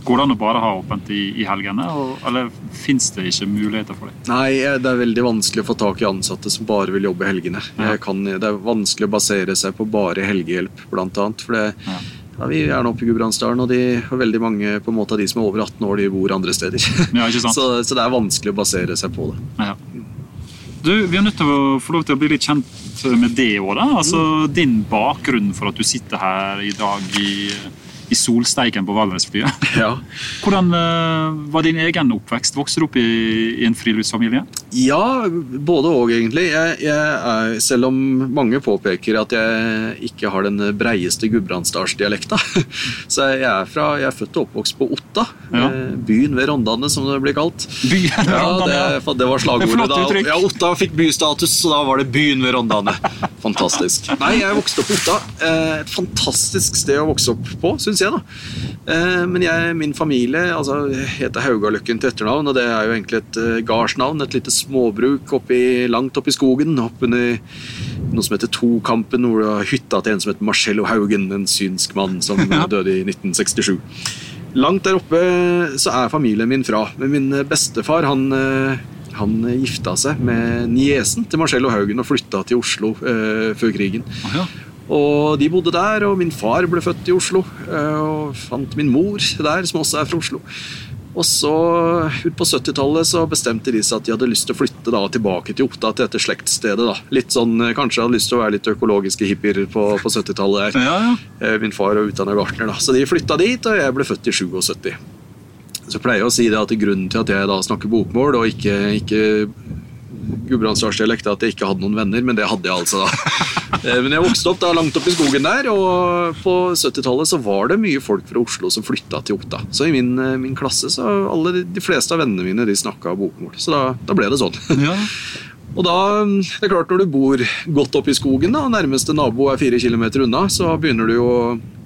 Går det an å bare ha åpent i, i helgene, og, eller fins det ikke muligheter for det? Nei, eh, det er veldig vanskelig å få tak i ansatte som bare vil jobbe i helgene. Kan, det er vanskelig å basere seg på bare helgehjelp, blant annet. For det, Ja. vi er nå oppe i Gudbrandsdalen, og, de, veldig mange på en måte av de som er over 18 år, de bor andre steder. Ja, ikke sant? så, så det er vanskelig å basere seg på det. Ja. Du, Vi er nødt til å få lov til å bli litt kjent med det òg. Altså, din bakgrunn for at du sitter her i dag i, i solsteiken på Valdresflyet. Ja. Hvordan eh, var din egen oppvekst? Vokste du opp i, i en friluftsfamilie? Ja, både og egentlig. Jeg, jeg er, selv om mange påpeker at jeg ikke har den breieste gudbrandsdalsdialekta, så jeg er, fra, jeg er født og oppvokst på Otta, Ja. eh, byen ved Rondane som det blir kalt. Byen ved Rondane, det, ja. det var slagordet da. Ja, Otta fikk bystatus, så da var det byen ved Rondane. Fantastisk. Nei, jeg vokste opp på Otta. Eh, Et fantastisk sted å vokse opp på, syns jeg. da. Eh, Men jeg, min familie altså, heter Haugaløkken til etternavn, og det er jo egentlig et eh, gardsnavn. Et lite småbruk oppi, langt oppi skogen, oppunder noe som heter Tokampen, hvor det var hytta til en som heter Marcello Haugen, en synsk mann som døde i 1967. Langt der oppe så er familien min fra. Men min bestefar han, han gifta seg med niesen til Marcello Haugen og flytta til Oslo eh, før krigen. Ja. Og de bodde der, og min far ble født i Oslo. eh, Og fant min mor der, som også er fra Oslo. Og så ut på 70-tallet så bestemte de seg at de hadde lyst til å flytte da, tilbake til Otta, til dette slektsstedet. da. Litt sånn, eh, Kanskje hadde lyst til å være litt økologiske hippier på, på 70-tallet. Ja, ja. Eh, Min far var utdanna gartner, da. så de flytta dit, og jeg ble født i 77. Så jeg pleier å si det at grunnen til at jeg da snakker bokmål og ikke, ikke gudbrandsdalsdialekt, er at jeg ikke hadde noen venner, men det hadde jeg altså da. Eh, Men jeg vokste opp da langt opp i skogen der, og på 70-tallet så var det mye folk fra Oslo som flytta til Otta. Så i min, eh, min klasse så alle de, fleste av vennene mine de snakka bokmål. Så da, da ble det sånn. ja. Og da, det er klart Når du bor godt oppe i skogen, da, nærmeste nabo er fire kilometer unna, så begynner du jo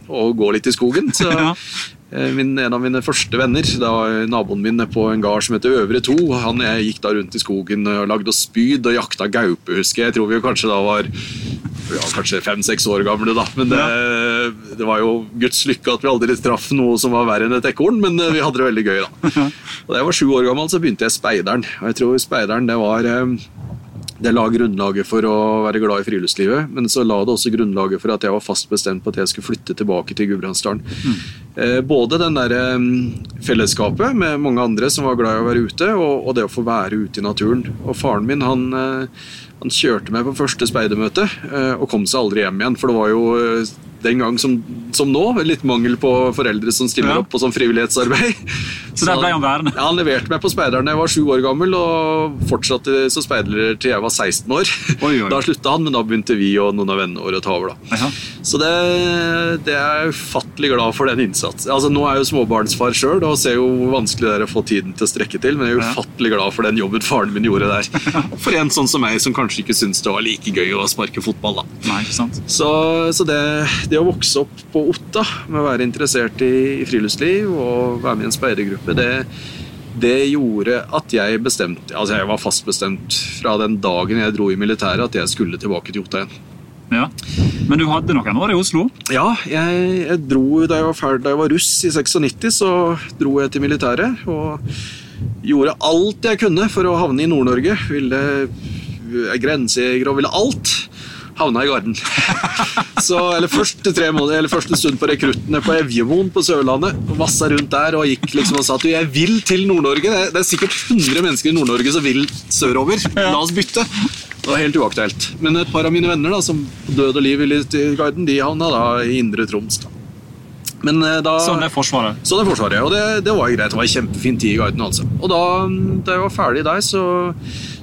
å, gå litt i skogen. Så min, En av mine første venner, da naboen min på en gard som heter Øvre To, han jeg gikk da rundt i skogen og lagde spyd og jakta gaupe, husker jeg. Jeg tror vi kanskje da var ja, kanskje fem-seks år gamle, da. Men det, det var jo Guds lykke at vi aldri traff noe som var verre enn et ekorn, men eh, vi hadde det veldig gøy, da. Og Da jeg var sju år gammel, så begynte jeg Speideren. Og jeg tror Speideren det var eh, det la grunnlaget for å være glad i friluftslivet, men så la det også grunnlaget for at jeg var fast bestemt på at jeg skulle flytte tilbake til Gudbrandsdalen. Eh, både den der eh, fellesskapet med mange andre som var glad i å være ute, og, det å få være ute i naturen. Og faren min han, eh, han kjørte meg på første speidermøte og kom seg aldri hjem igjen, for det var jo den gang som, som nå litt mangel på foreldre som stiller Ja. opp på sånn frivillighetsarbeid. Så der ble han værende? Ja, Han leverte meg på speideren da jeg var sju år gammel, og fortsatte som speider til jeg var 16 år. Oi, oi. Da slutta han, men da begynte vi og noen av vennene våre å ta over. da. Aha. Så det, det er jeg ufattelig glad for den innsatsen. Altså, nå er jeg jo småbarnsfar sjøl og ser jo hvor vanskelig det er å få tiden til å strekke til, men jeg er ufattelig glad for den jobben faren min gjorde der. For en sånn som meg som kanskje ikke syns det var like gøy å sparke fotball. da. Nei, ikke sant? Så, så det, det å vokse opp på Otta med å være interessert i, i friluftsliv og være med i en speidergruppe, det, det gjorde at jeg bestemte Altså jeg var fast bestemt fra den dagen jeg dro i militæret at jeg skulle tilbake til Otta igjen. Ja. Men du hadde noen år i Oslo? Ja, jeg, jeg dro da jeg var ferdig, da jeg var russ i 96, så dro jeg til militæret og gjorde alt jeg kunne for å havne i Nord-Norge. Ville er grensejeger og ville alt. Havna i Garden. Så, eller først tre måneder, eller første stund på rekruttene på Evjemoen på Sørlandet. Vassa rundt der og gikk liksom og sa at jeg vil til Nord-Norge. Det, det er sikkert 100 mennesker i Nord-Norge som vil sørover. La oss bytte. Det var helt uaktuelt. Men et par av mine venner da, som død og liv ville til Garden, de havna da i Indre Troms. da. Men eh, da... Sånn er Forsvaret. Sånn er Forsvaret, og det, det var greit. Det var en kjempefin tid i Garden. altså. Og da, da jeg var ferdig der, så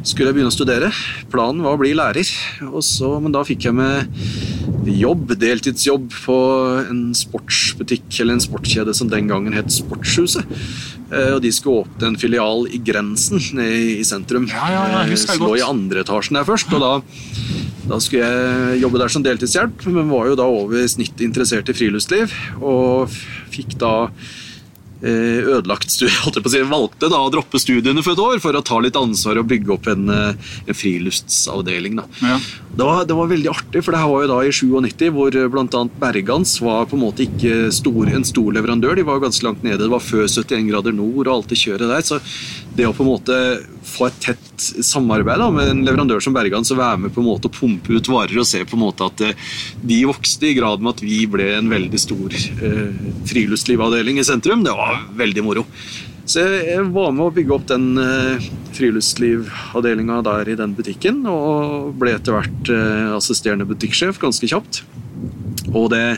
skulle jeg begynne å studere. Planen var å bli lærer, og så, men da fikk jeg med jobb, deltidsjobb på en sportsbutikk, eller en sportskjede som den gangen het Sportshuset. Eh, Og de skulle åpne en filial i Grensen i sentrum. Ja, ja, ja, jeg husker Eh, jeg Lå i andre etasjen der først, og da da skulle jeg jobbe der som deltidshjelp, men var jo da over snittet interessert i friluftsliv. Og fikk da eh, ødelagt på å si. Valgte da å droppe studiene for et år for å ta litt ansvar og bygge opp en, eh, en friluftsavdeling. da. Ja. Det var, det var veldig artig, for det her var jo da i 97, hvor bl.a. Bergans var på en måte ikke stor, en stor leverandør. De var jo ganske langt nede. Det var før 71 grader nord og alt det kjøret der. Så det å på en måte få et tett samarbeid da, med en leverandør som Bergan, som være med på en måte å pumpe ut varer og se på en måte at eh, de vokste i grad med at vi ble en veldig stor eh, friluftslivavdeling i sentrum, det var veldig moro. Så jeg var med å bygge opp den eh, friluftslivavdelinga der i den butikken, og ble etter hvert eh, assisterende butikksjef ganske kjapt. Og det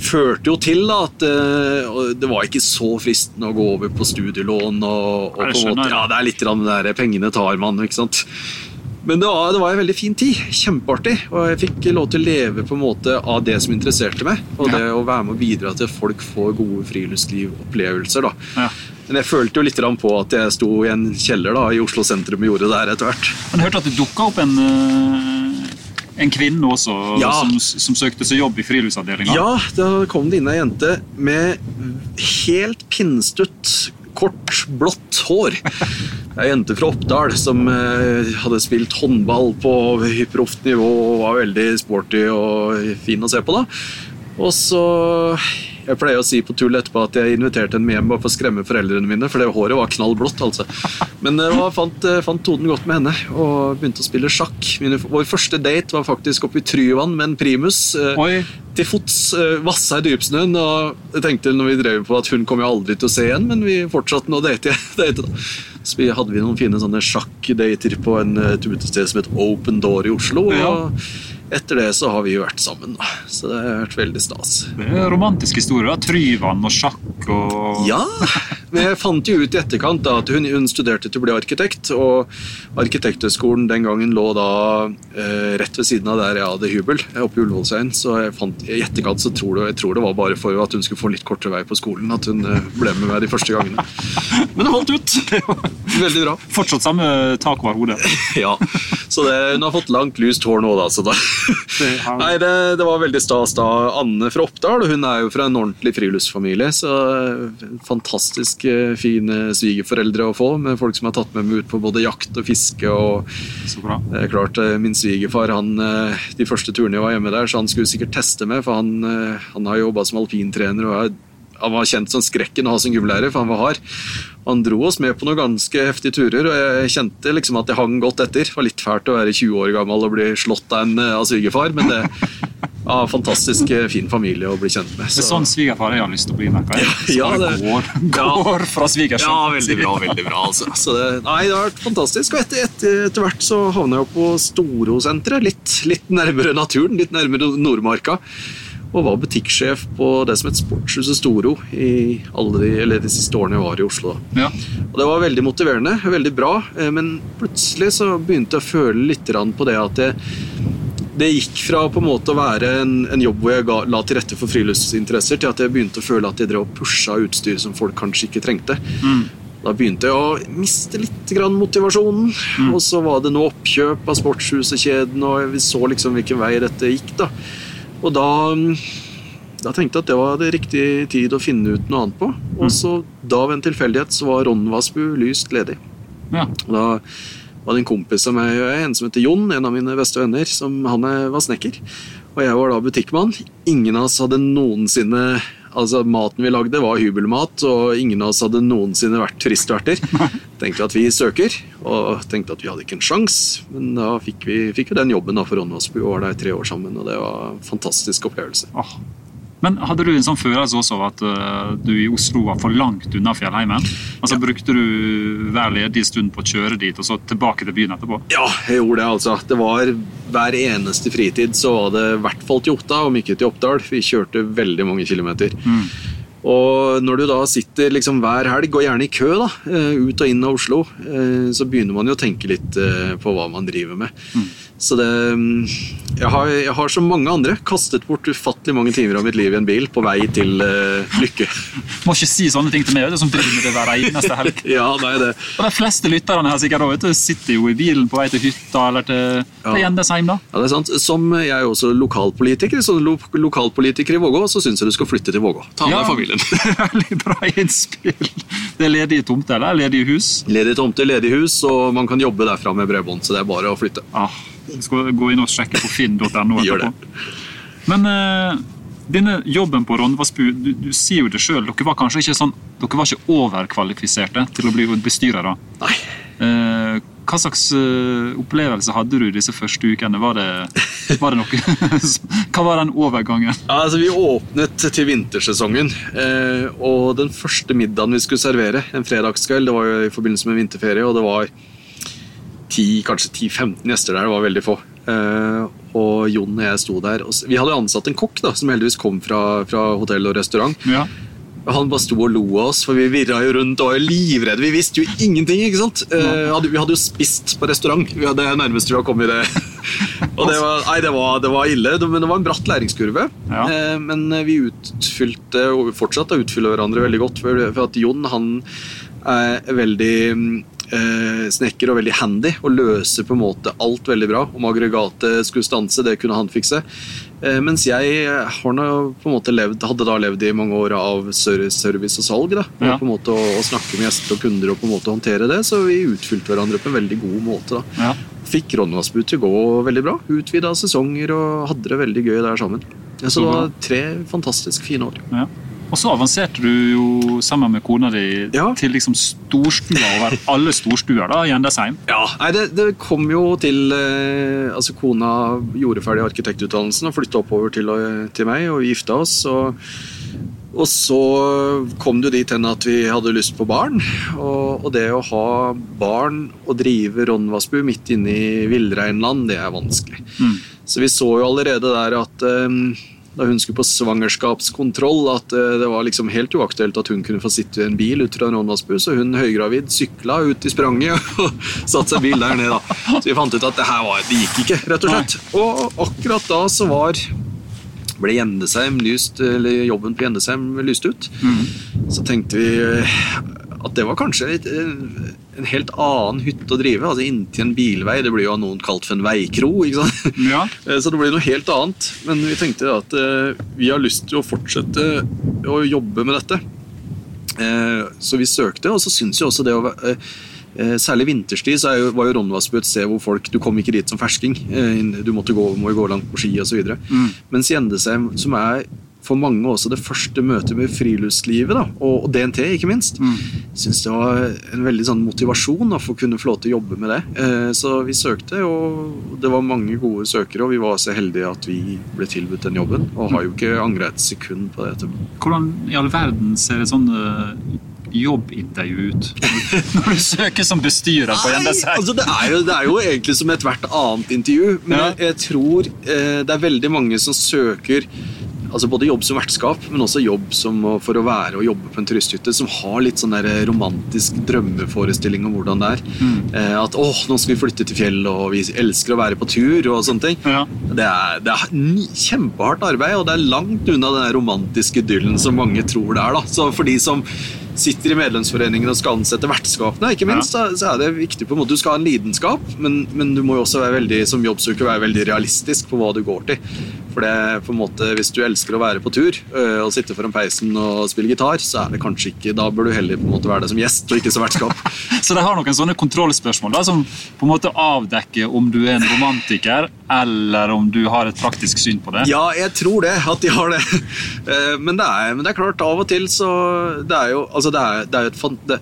førte jo til da, at eh, det var ikke så fristende å gå over på studielån. og, og på en måte, ja, Det er litt grann det der pengene tar man, ikke sant. Men det var, det var en veldig fin tid. Kjempeartig. Og jeg fikk lov til å leve på en måte av det som interesserte meg. Og Ja. det å være med å bidra til at folk får gode friluftslivopplevelser. da. Ja. Men jeg følte jo litt på at jeg sto i en kjeller da, i Oslo sentrum og gjorde det der etter hvert. Men jeg hørte at det dukka opp en, eh, en kvinne også Ja. som, som søkte seg jobb i friluftsavdelinga. Ja, da kom det inn ei jente med helt pinnstutt, kort, blått hår. Ei jente fra Oppdal som eh, hadde spilt håndball på hyperproft nivå og var veldig sporty og fin å se på. da. Og så Jeg pleier å si på tull etterpå at jeg inviterte henne hjem bare for å skremme foreldrene mine, for det håret var knallblått. altså. Men jeg var, fant, eh, fant tonen godt med henne og begynte å spille sjakk. Min, vår første date var faktisk oppe i Tryvann med en primus. eh, Oi. til fots uh, vassa i dypsnøen. Og jeg tenkte når vi drev på at hun kommer jeg aldri til å se igjen, men vi fortsatte nå å date. date da. Så vi hadde vi noen fine sånne sjakkdater på en, uh, et utested som het Open Door i Oslo. Ja. Etter det så har vi jo vært sammen, da. Så det har vært veldig stas. Det er en romantisk historie. da. Tryvann og sjakk og Ja, jeg fant jo ut i etterkant da at hun, hun studerte til å bli arkitekt, og Arkitekthøgskolen den gangen lå da eh, rett ved siden av der jeg hadde hybel, oppe i Ullevålseien. Så jeg fant, i etterkant så tror det, jeg tror det var bare for at hun skulle få litt kortere vei på skolen at hun eh, ble med meg de første gangene. Men det holdt ut. Veldig bra. Fortsatt samme tak over hodet. Ja, så det, hun har fått langt, lyst hår nå, da. Så da. Nei, det, det var veldig stas da. Anne fra Oppdal, og hun er jo fra en ordentlig friluftsfamilie. Så eh, fantastisk eh, fine svigerforeldre å få, med folk som har tatt med meg ut på både jakt og fiske. og er klart, eh, Min svigerfar han, eh, de første turene jeg var hjemme der, så han skulle sikkert teste meg, for han, eh, han har jobba som alpintrener. og er- han var kjent som skrekken å ha som gymlærer, for han var hard. Han dro oss med på noen ganske heftige turer, og jeg kjente liksom at jeg hang godt etter. Det var litt fælt å være 20 år gammel og bli slått av en eh, av svigerfar, men det ja, fantastisk eh, fin familie å bli kjent med. Det er sånn svigerfar jeg har lyst til å bli. merker jeg. Ja, det- går, Ja. går fra svigers Ja, veldig bra. veldig bra altså. Så det, nei, det har vært fantastisk. Og etter, etter, etter hvert så havna jeg på Storosenteret. Litt, litt nærmere naturen, litt nærmere Nordmarka. Og var butikksjef på det som het Sportshuset Storo i alle de, eller de siste årene jeg var i Oslo. Ja. Og Det var veldig motiverende, veldig bra, eh, men plutselig så begynte jeg å føle litt på det at det, det gikk fra på en måte å være en, en jobb hvor jeg ga, la til rette for friluftsinteresser, til at jeg begynte å føle at jeg drev og pusha utstyr som folk kanskje ikke trengte. Da begynte jeg å miste litt grann motivasjonen. Og så var det noe oppkjøp av sportshusekjeden, og vi så liksom hvilken vei dette gikk. da. Og da, da tenkte jeg at det var det riktig tid å finne ut noe annet på. Og så da ved en tilfeldighet så var Ronvasbu lyst ledig. Ja. Da var det en kompis av meg, en som heter Jon, en av mine beste venner, som han var snekker. Og jeg var da butikkmann. Ingen av oss hadde noensinne Altså, Maten vi lagde, var hybelmat, og ingen av oss hadde noensinne vært turistverter. Tenkte at vi søker, og tenkte at vi hadde ikke en sjans, men da fikk vi, fikk vi den jobben da for Rånvassbu og var der tre år sammen, og det var en fantastisk opplevelse. Åh. Men hadde du en sånn følelse også at uh, du i Oslo var for langt unna fjellheimen? Altså Brukte du hver ledige stund på å kjøre dit, og så tilbake til byen etterpå? Ja, jeg gjorde det altså. Det var Hver eneste fritid så var det i hvert fall til Otta, om ikke til Oppdal. Vi kjørte veldig mange kilometer. Og når du da sitter liksom hver helg, og gjerne i kø, da, eh, ut og inn av Oslo, eh, så begynner man jo å tenke litt på hva man driver med. Så det mm, jeg har, jeg har som mange andre kastet bort ufattelig mange timer av mitt liv i en bil på vei til uh, lykke. Må ikke si sånne ting til meg, vet som driver med det hver eneste helg. ja, nei, det Og De fleste lytterne her sikkert også, vet du, sitter jo i bilen på vei til hytta eller til, til Ja. Gjendesheim. da. Ja, det er sant. Som jeg er også lokalpolitiker, så lo lokalpolitiker i Vågå, så syns jeg du skal flytte til Vågå. Ta med Ja. familien. Veldig bra innspill. Det er ledige tomter eller ledige hus. Ledige tomter, ledige hus, og man kan jobbe derfra med bredbånd, så det er bare å flytte. Ah, skal gå inn og sjekke på finn.no. Etterpå. Men uh, denne jobben på Rondvassbu, du, du sier jo det sjøl, dere var kanskje ikke sånn, dere var ikke overkvalifiserte til å bli bestyrere. Nei. Uh, hva slags eh, opplevelse hadde du disse første ukene? Var det, var det noe Hva var den overgangen? Ja, altså, vi åpnet til vintersesongen, og den første middagen vi skulle servere, en fredagskveld, det var jo i forbindelse med vinterferie, og det var 10, kanskje 10-15 gjester der, det var veldig få. Eh, og Jon og jeg sto der. Og vi hadde jo ansatt en kokk da, som heldigvis kom fra, fra hotell og restaurant. Ja. Han bare sto og lo av oss, for vi virra jo rundt og var livredde. Vi visste jo ingenting. ikke sant? Eh, vi hadde jo spist på restaurant. Vi hadde det nærmeste vi hadde kommet i det. og det var, nei, det var, det var ille, men det var en bratt læringskurve. Ja. Eh, men vi utfylte, og fortsatte å utfylle hverandre veldig godt. For, for at Jon han er veldig eh, snekker og veldig handy og løser på en måte alt veldig bra. Om aggregatet skulle stanse, det kunne han fikse. Eh, mens jeg levd, hadde da levd i mange år av service og salg. da, Ja. på en måte å, å snakke med gjester og kunder og på en måte håndtere det. Så vi utfylte hverandre på en veldig god måte. da. ja. Fikk Ronvassbu til å gå veldig bra. Utvida sesonger og hadde det veldig gøy der sammen. Så Så det var tre fantastisk fine år. Ja. Og så avanserte du jo sammen med kona di Ja. til liksom storstua over alle storstuer da, i Endesheim. Ja, nei, det, det kom jo til eh, Altså, kona gjorde ferdig arkitektutdannelsen og flytta oppover til, eh, til meg, og vi gifta oss. Og, og så kom det jo dit hen at vi hadde lyst på barn. Og, og det å ha barn og drive Ronvassbu midt inne i villreinland, det er vanskelig. Mm. Så vi så jo allerede der at eh, da hun skulle på svangerskapskontroll, at eh, det var liksom helt uaktuelt at hun kunne få sitte i en bil ut fra Ronvassbu, så hun høygravid sykla ut i spranget og satte seg bil der nede. da. Så vi fant ut at det her var, det gikk ikke, rett og slett. Og akkurat da så var ble Gjendesheim lyst, eller jobben på Gjendesheim lyst ut. Så tenkte vi at det var kanskje et, en, helt annen hytte å drive. altså Inntil en bilvei. Det blir jo av noen kalt for en veikro. ikke sant? Ja. Eh, Så det blir noe helt annet. Men vi tenkte at eh, vi har lyst til å fortsette å jobbe med dette. Eh, Så vi søkte, og så syns jeg også det å være Særlig vinterstid så jo, var jo Rondvassbu et sted hvor folk Du kom ikke dit som fersking. Du måtte gå, må gå langt på ski osv. Mm. Mens Gjendesheim, som er for mange også det første møtet med friluftslivet, da, og, DNT ikke minst, Mm. syns det var en veldig sånn motivasjon da, for å kunne få lov til å jobbe med det. Eh, så vi søkte, og det var mange gode søkere, og vi var så heldige at vi ble tilbudt den jobben. Og har jo ikke angra et sekund på det etterpå. Hvordan i all verden ser et sånn jobbintervju ut når du søker som bestyrer på Gjendesheim? altså det, er jo, det er jo egentlig som ethvert annet intervju, men Ja. jeg, jeg tror eh, det er veldig mange som søker altså både jobb som vertskap, men også jobb som, for å være og jobbe på en turisthytte, som har litt sånn der romantisk drømmeforestilling om hvordan det er. Mm. Eh, at 'Å, nå skal vi flytte til fjell, og vi elsker å være på tur, og sånne ting. Ja. Det er, det er kjempehardt arbeid, og det er langt unna den romantiske idyllen som mange tror det er. da. Så for de som sitter i medlemsforeningen og skal ansette vertskapene, ikke minst, så, så er det viktig på en måte. Du skal ha en lidenskap, men, men du må jo også være veldig, som jobbsøker være veldig realistisk på hva du går til. For det på en måte, Hvis du elsker å være på tur øh, og sitte foran peisen og spille gitar, så er det kanskje ikke, da bør du heller på en måte være der som gjest og ikke som vertskap. Så de har noen sånne kontrollspørsmål da, som på en måte avdekker om du er en romantiker, eller om du har et praktisk syn på det. Ja, jeg tror det, at de har det. Eh, Men det er, men det er klart, av og til så Det er jo altså det er, det er et, det,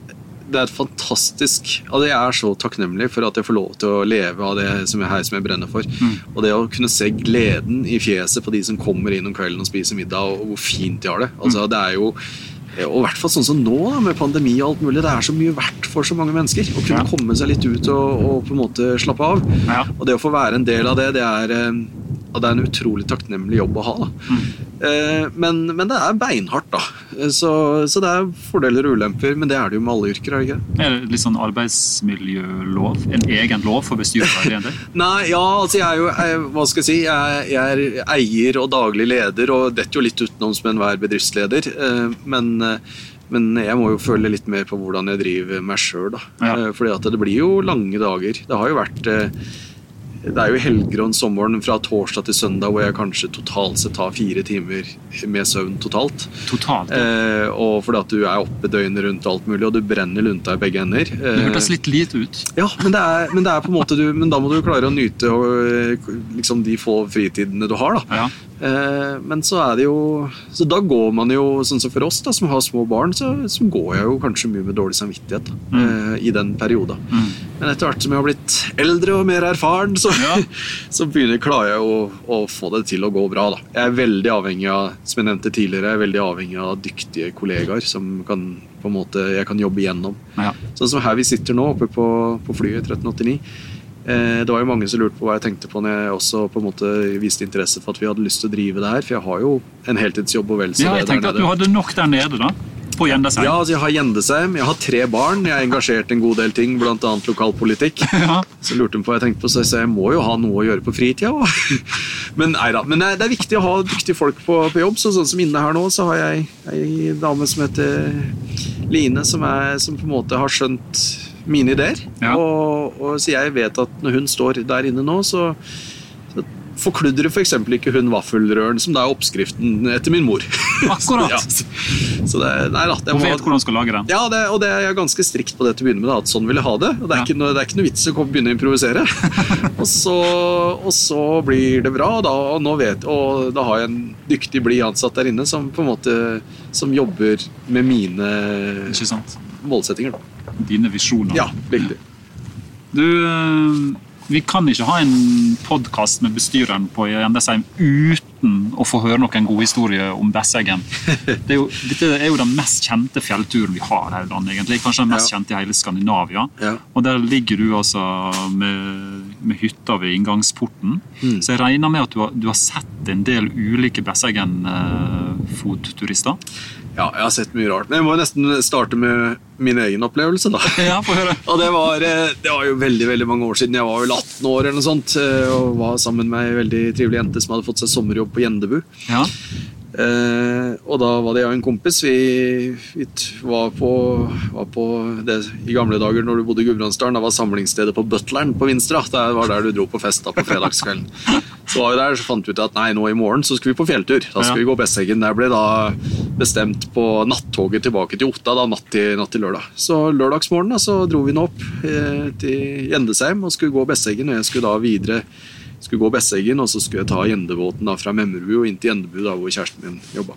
det er et fantastisk altså Jeg er så takknemlig for at jeg får lov til å leve av det som jeg, her som jeg brenner for. Og det å kunne se gleden i fjeset på de som kommer inn om kvelden og spiser middag, og hvor fint de har det. Altså det er jo og i hvert fall sånn som nå, da, med pandemi og alt mulig. Det er så mye verdt for så mange mennesker. Å kunne Ja. komme seg litt ut og, og på en måte slappe av. Ja. Og det å få være en del av det, det er, eh, og det er en utrolig takknemlig jobb å ha. Eh, Men, men det er beinhardt, da. Eh, Så, så det er fordeler og ulemper, men det er det jo med alle yrker. er det ikke? Er det litt sånn arbeidsmiljølov? En egen lov for bestyrere? i DNT? Nei, ja, altså jeg er jo jeg, Hva skal jeg si? Jeg, jeg er eier og daglig leder, og detter jo litt utenom som enhver bedriftsleder. eh, Men, men jeg må jo føle litt mer på hvordan jeg driver meg sjøl. Ja. Fordi at det blir jo lange dager. Det har jo vært det er jo helger og sommeren fra torsdag til søndag hvor jeg kanskje totalt sett tar fire timer med søvn totalt. Totalt. ja. Eh, og fordi at du er oppe døgnet rundt alt mulig, og du brenner lunta i begge ender. Det Eh, hørtes litt lite ut. ja, men det, er, men det er på en måte du, Men da må du klare å nyte og, liksom, de få fritidene du har. da Ja. Eh, men så er det jo Så da går man jo, sånn som for oss da, som har små barn, så, så går jeg jo kanskje mye med dårlig samvittighet da, mm. i den perioden. Mm. Men etter hvert som jeg har blitt eldre og mer erfaren, så, Ja. så begynner, klarer jeg å, å få det til å gå bra. da. Jeg er veldig avhengig av som jeg nevnte tidligere, jeg er veldig avhengig av dyktige kollegaer som kan, på en måte, jeg kan jobbe igjennom. Ja. Sånn som her vi sitter nå, oppe på, på flyet 1389. Eh, det var jo mange som lurte på hva jeg tenkte på når jeg også på en måte viste interesse for at vi hadde lyst til å drive det her. For jeg har jo en heltidsjobb og vel så ja, det jeg der tenkte at du hadde nok der nede, da. På Gjendesheim. Ja, altså jeg har Gjendesheim, jeg har tre barn, jeg er engasjert i en god del ting, bl.a. lokalpolitikk. Ja. Så lurte hun på hva jeg tenkte på, så jeg sa jeg må jo ha noe å gjøre på fritida. Men nei da, men det er- det er viktig å ha dyktige folk på, på jobb. Så sånn som inne her nå, så har jeg ei dame som heter Line, som, er, som på en måte har skjønt mine ideer. Ja. Og, og så jeg vet at når hun står der inne nå, så, så forkludrer f.eks. ikke hun vaffelrøren, som da er oppskriften etter min mor. Akkurat. ja, så, det, nei da, det må- vet hvordan skal lage den. ja, det, og det er jeg ganske strikt på det til å begynne med. Da, at sånn vil jeg ha det. og Det er, Ja. ikke, noe, det er ikke noe vits i å begynne å improvisere. og, så, og så blir det bra, da, og, nå vet, og da har jeg en dyktig, blid ansatt der inne som på en måte som jobber med mine målsettinger. Da. Dine visjoner. Ja, riktig. Du, eh, vi kan ikke ha en podkast med bestyreren på Gjendesheim uten å få høre noen gode historier om Besseggen. Det er jo, dette er jo den mest kjente fjellturen vi har her i landet, egentlig. Kanskje den mest Ja. kjente i hele Skandinavia. Ja. Og der ligger du altså med, med hytta ved inngangsporten. Mm. Så jeg regner med at du har, du har sett en del ulike Besseggen-fotturister. Ja, jeg har sett mye rart. Men jeg må nesten starte med min egen opplevelse, da. Ja, få høre. Og det var, eh, det var jo veldig veldig mange år siden. Jeg var vel 18 år eller noe sånt, eh, og var sammen med ei veldig trivelig jente som hadde fått seg sommerjobb på Gjendebu. Ja. Eh, og da var det jeg og en kompis. Vi, vi var, på, var på det i gamle dager når du bodde i Gudbrandsdalen. Da var samlingsstedet på Butleren på Vinstra. Det var der du dro på fest da på fredagskvelden. Så var vi der, så fant vi ut at nei, nå i morgen så skal vi på fjelltur. Da skal Ja. vi gå Besseggen. Det ble da bestemt på nattoget tilbake til Otta da, natt til, natt til lørdag. Så lørdagsmorgen da, så dro vi nå opp eh, til Gjendesheim og skulle gå Besseggen. Og jeg skulle da videre skulle gå Besseggen, og så skulle jeg ta Gjendebåten da fra Memmerbu og inn til Gjendebu, da hvor kjæresten min jobba.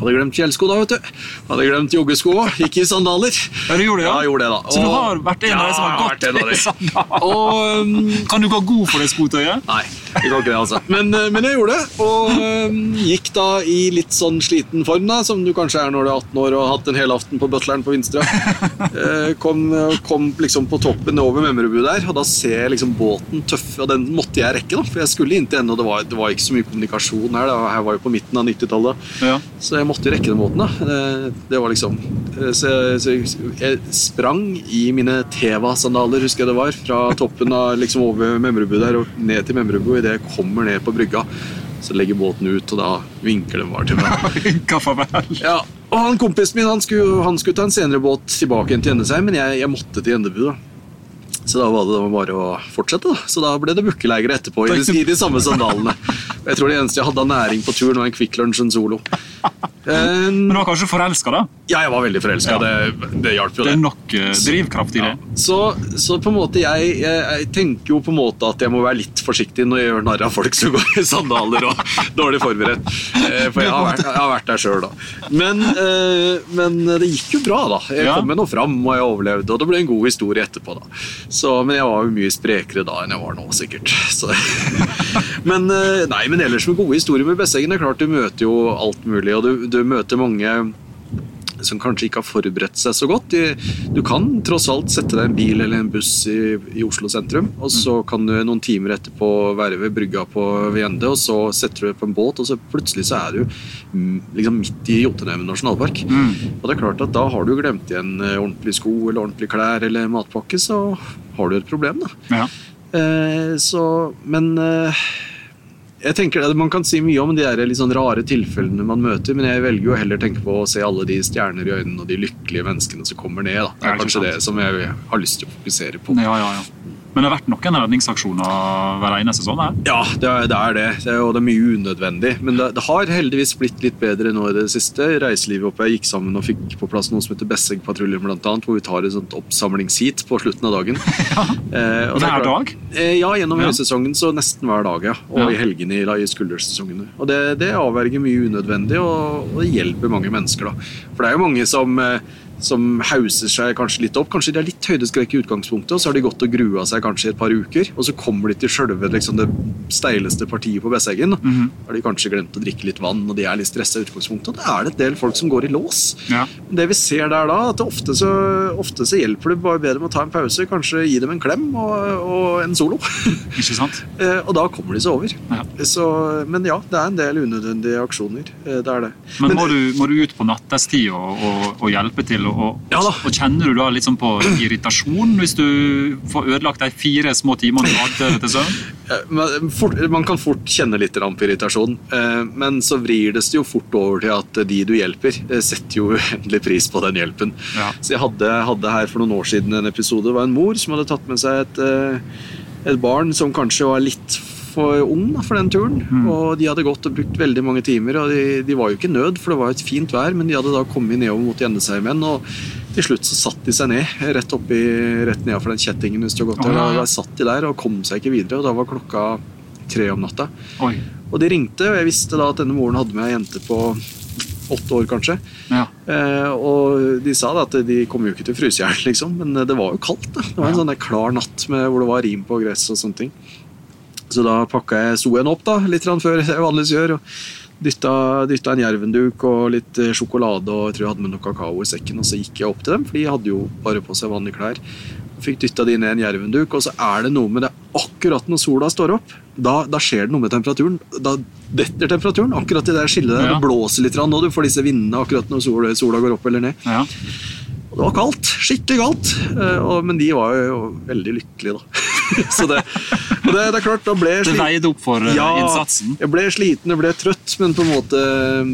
Hadde glemt fjellsko da, vet du. Hadde glemt joggesko òg. Gikk i sandaler. Ja, du gjorde det, ja? Ja, gjorde det da. Så du har vært en av de som har gått i sandaler? Og um, Kan du gå god for det skotøyet? Nei, jeg kan ikke det, altså. Men, eh, men jeg gjorde det, og um, gikk da i litt sånn sliten form, da, som du kanskje er når du er 18 år og har hatt en hel aften på Butleren på Vinstra. Eh, kom, kom liksom på toppen over Memrebu der, og da ser jeg liksom båten tøff, og den måtte jeg rekke, da, for jeg skulle inn til henne, og det var, det var ikke så mye kommunikasjon her, da. her var jo på midten av 90-tallet. Ja. Så jeg måtte jo rekke den båten, da. Det, var liksom eh, Så, jeg- så jeg sprang i mine Teva-sandaler, husker jeg det var, fra toppen av liksom over Memrebu der og ned til Memrebu. Idet jeg kommer ned på brygga, så legger båten ut, og da vinker den bare til meg. Ja, og han kompisen min han skulle, han skulle ta en senere båt tilbake igjen til Endesheim, men jeg, jeg måtte til Endebu. da. Så da var det bare å fortsette. da. Så da ble det bukkeleirer etterpå i, de- i de samme sandalene. Jeg tror det eneste jeg hadde av næring på turen, var en Kvikk Lunsj en Solo. Eh, Men du var kanskje forelska, da? ja, jeg var veldig forelska. Ja. Det, det hjalp jo, Det det. er nok eh, drivkraft i det. Ja. Så, så på en måte jeg, jeg, jeg tenker jo på en måte at jeg må være litt forsiktig når jeg gjør narr av folk som går i sandaler og dårlig forberedt. Eh, For jeg har vært, jeg har vært der sjøl, da. Men, men det gikk jo bra, da. Jeg kom meg nå fram, og jeg overlevde. Og det ble en god historie etterpå, da. Så, men jeg var jo mye sprekere da enn jeg var nå, sikkert. Men, eh, nei, men ellers med gode historier med Besseggen, er klart du møter jo alt mulig, og du, du møter mange som kanskje ikke har forberedt seg så godt. Du kan tross alt sette deg en bil eller en buss i, i Oslo sentrum, og så kan du noen timer etterpå være ved brygga på Viende, og så setter du deg på en båt, og så plutselig så er du mm, liksom midt i Jotunheimen nasjonalpark. Mm. Og det er klart at da har du glemt igjen eh, ordentlige sko eller ordentlige klær eller matpakke, så har du et problem, da. Ja. Eh, så, men eh, jeg tenker at Man kan si mye om de der litt sånn rare tilfellene man møter, men jeg velger jo heller tenke på å se alle de stjerner i øynene og de lykkelige menneskene som kommer ned. Da. Det Ja, er kanskje det som jeg har lyst til å fokusere på. Ja, ja, ja. Men det har vært noen redningsaksjoner hver eneste sånn her. Ja, det er det. Er det. det er, og det er mye unødvendig. Men det, det har heldigvis blitt litt bedre nå i det siste. Reiselivet oppe jeg gikk sammen og fikk på plass noe som heter Bessegpatruljen, annet, hvor vi tar et sånt oppsamlingsheat på slutten av dagen. Eh, det er Hver dag? Eh, ja, gjennom Ja. høysesongen så nesten hver dag, ja. Og Ja. i helgene i, i skuldersesongene. Og det, det avverger mye unødvendig, og, og det hjelper mange mennesker, da. For det er jo mange som eh, som hauser seg kanskje litt opp. Kanskje de er litt høydeskrekk i utgangspunktet, og så har de gått og grua seg kanskje i et par uker, og så kommer de til sjølve liksom, det steileste partiet på Besseggen. Mm Da har de kanskje glemt å drikke litt vann, og de er litt stressa i utgangspunktet. Og da er det et del folk som går i lås. Ja. Det vi ser der da, at ofte så, ofte så hjelper det bare bedre med å ta en pause, kanskje gi dem en klem og, og en solo. Ikke sant? Eh, og da kommer de seg over. Ja. Så, men ja, det er en del unødvendige aksjoner. Eh, Det er det. Men må du, må du ut på nattestid og, og, og hjelpe til? Og, og, Ja og kjenner du da litt sånn på irritasjon hvis du får ødelagt de fire små timene du hadde til søvn? Eh, Man, fort, man kan fort kjenne litt på irritasjon, eh, men så vrir det seg jo fort over til at de du hjelper, eh, setter jo uendelig pris på den hjelpen. Ja. Så jeg hadde, hadde her for noen år siden en episode. Det var en mor som hadde tatt med seg et, eh, et barn som kanskje var litt for ung da, for den turen. Og de hadde gått og brukt veldig mange timer. og de, de var jo ikke nød, for det var jo et fint vær, men de hadde da kommet nedover mot Gjendesheimen. Og til slutt så satt de seg ned, rett oppi, rett nedenfor den kjettingen. hvis du har gått ja, ja. Der satt de der og kom seg ikke videre, og da var klokka tre om natta. Oi. Og de ringte, og jeg visste da at denne moren hadde med ei jente på åtte år, kanskje. Ja. Eh, og de sa da at de kom jo ikke til å fryse i hjel, liksom, men det var jo kaldt. da. Det var en Ja. sånn klar natt med, hvor det var rim på gress og sånne ting. Så da pakka jeg soen opp da, litt før jeg vanligvis gjør. og Dytta, en jervenduk og litt eh, sjokolade og jeg tror jeg hadde med noe kakao i sekken. Og så gikk jeg opp til dem, for de hadde jo bare på seg vanlige klær. Fikk dytta de ned en jervenduk, og så er det noe med det akkurat når sola står opp. Da, da skjer det noe med temperaturen. Da detter temperaturen akkurat i det skillet der. Ja. Det blåser litt, og du får disse vindene akkurat når sola, sola går opp eller ned. ja. Og det var kaldt. Skikkelig kaldt. Eh, men de var jo veldig lykkelige, da. så det, og det, det er klart, da ble jeg Det veide opp for eh, Ja, innsatsen. Jeg ble sliten, jeg ble trøtt, men på en måte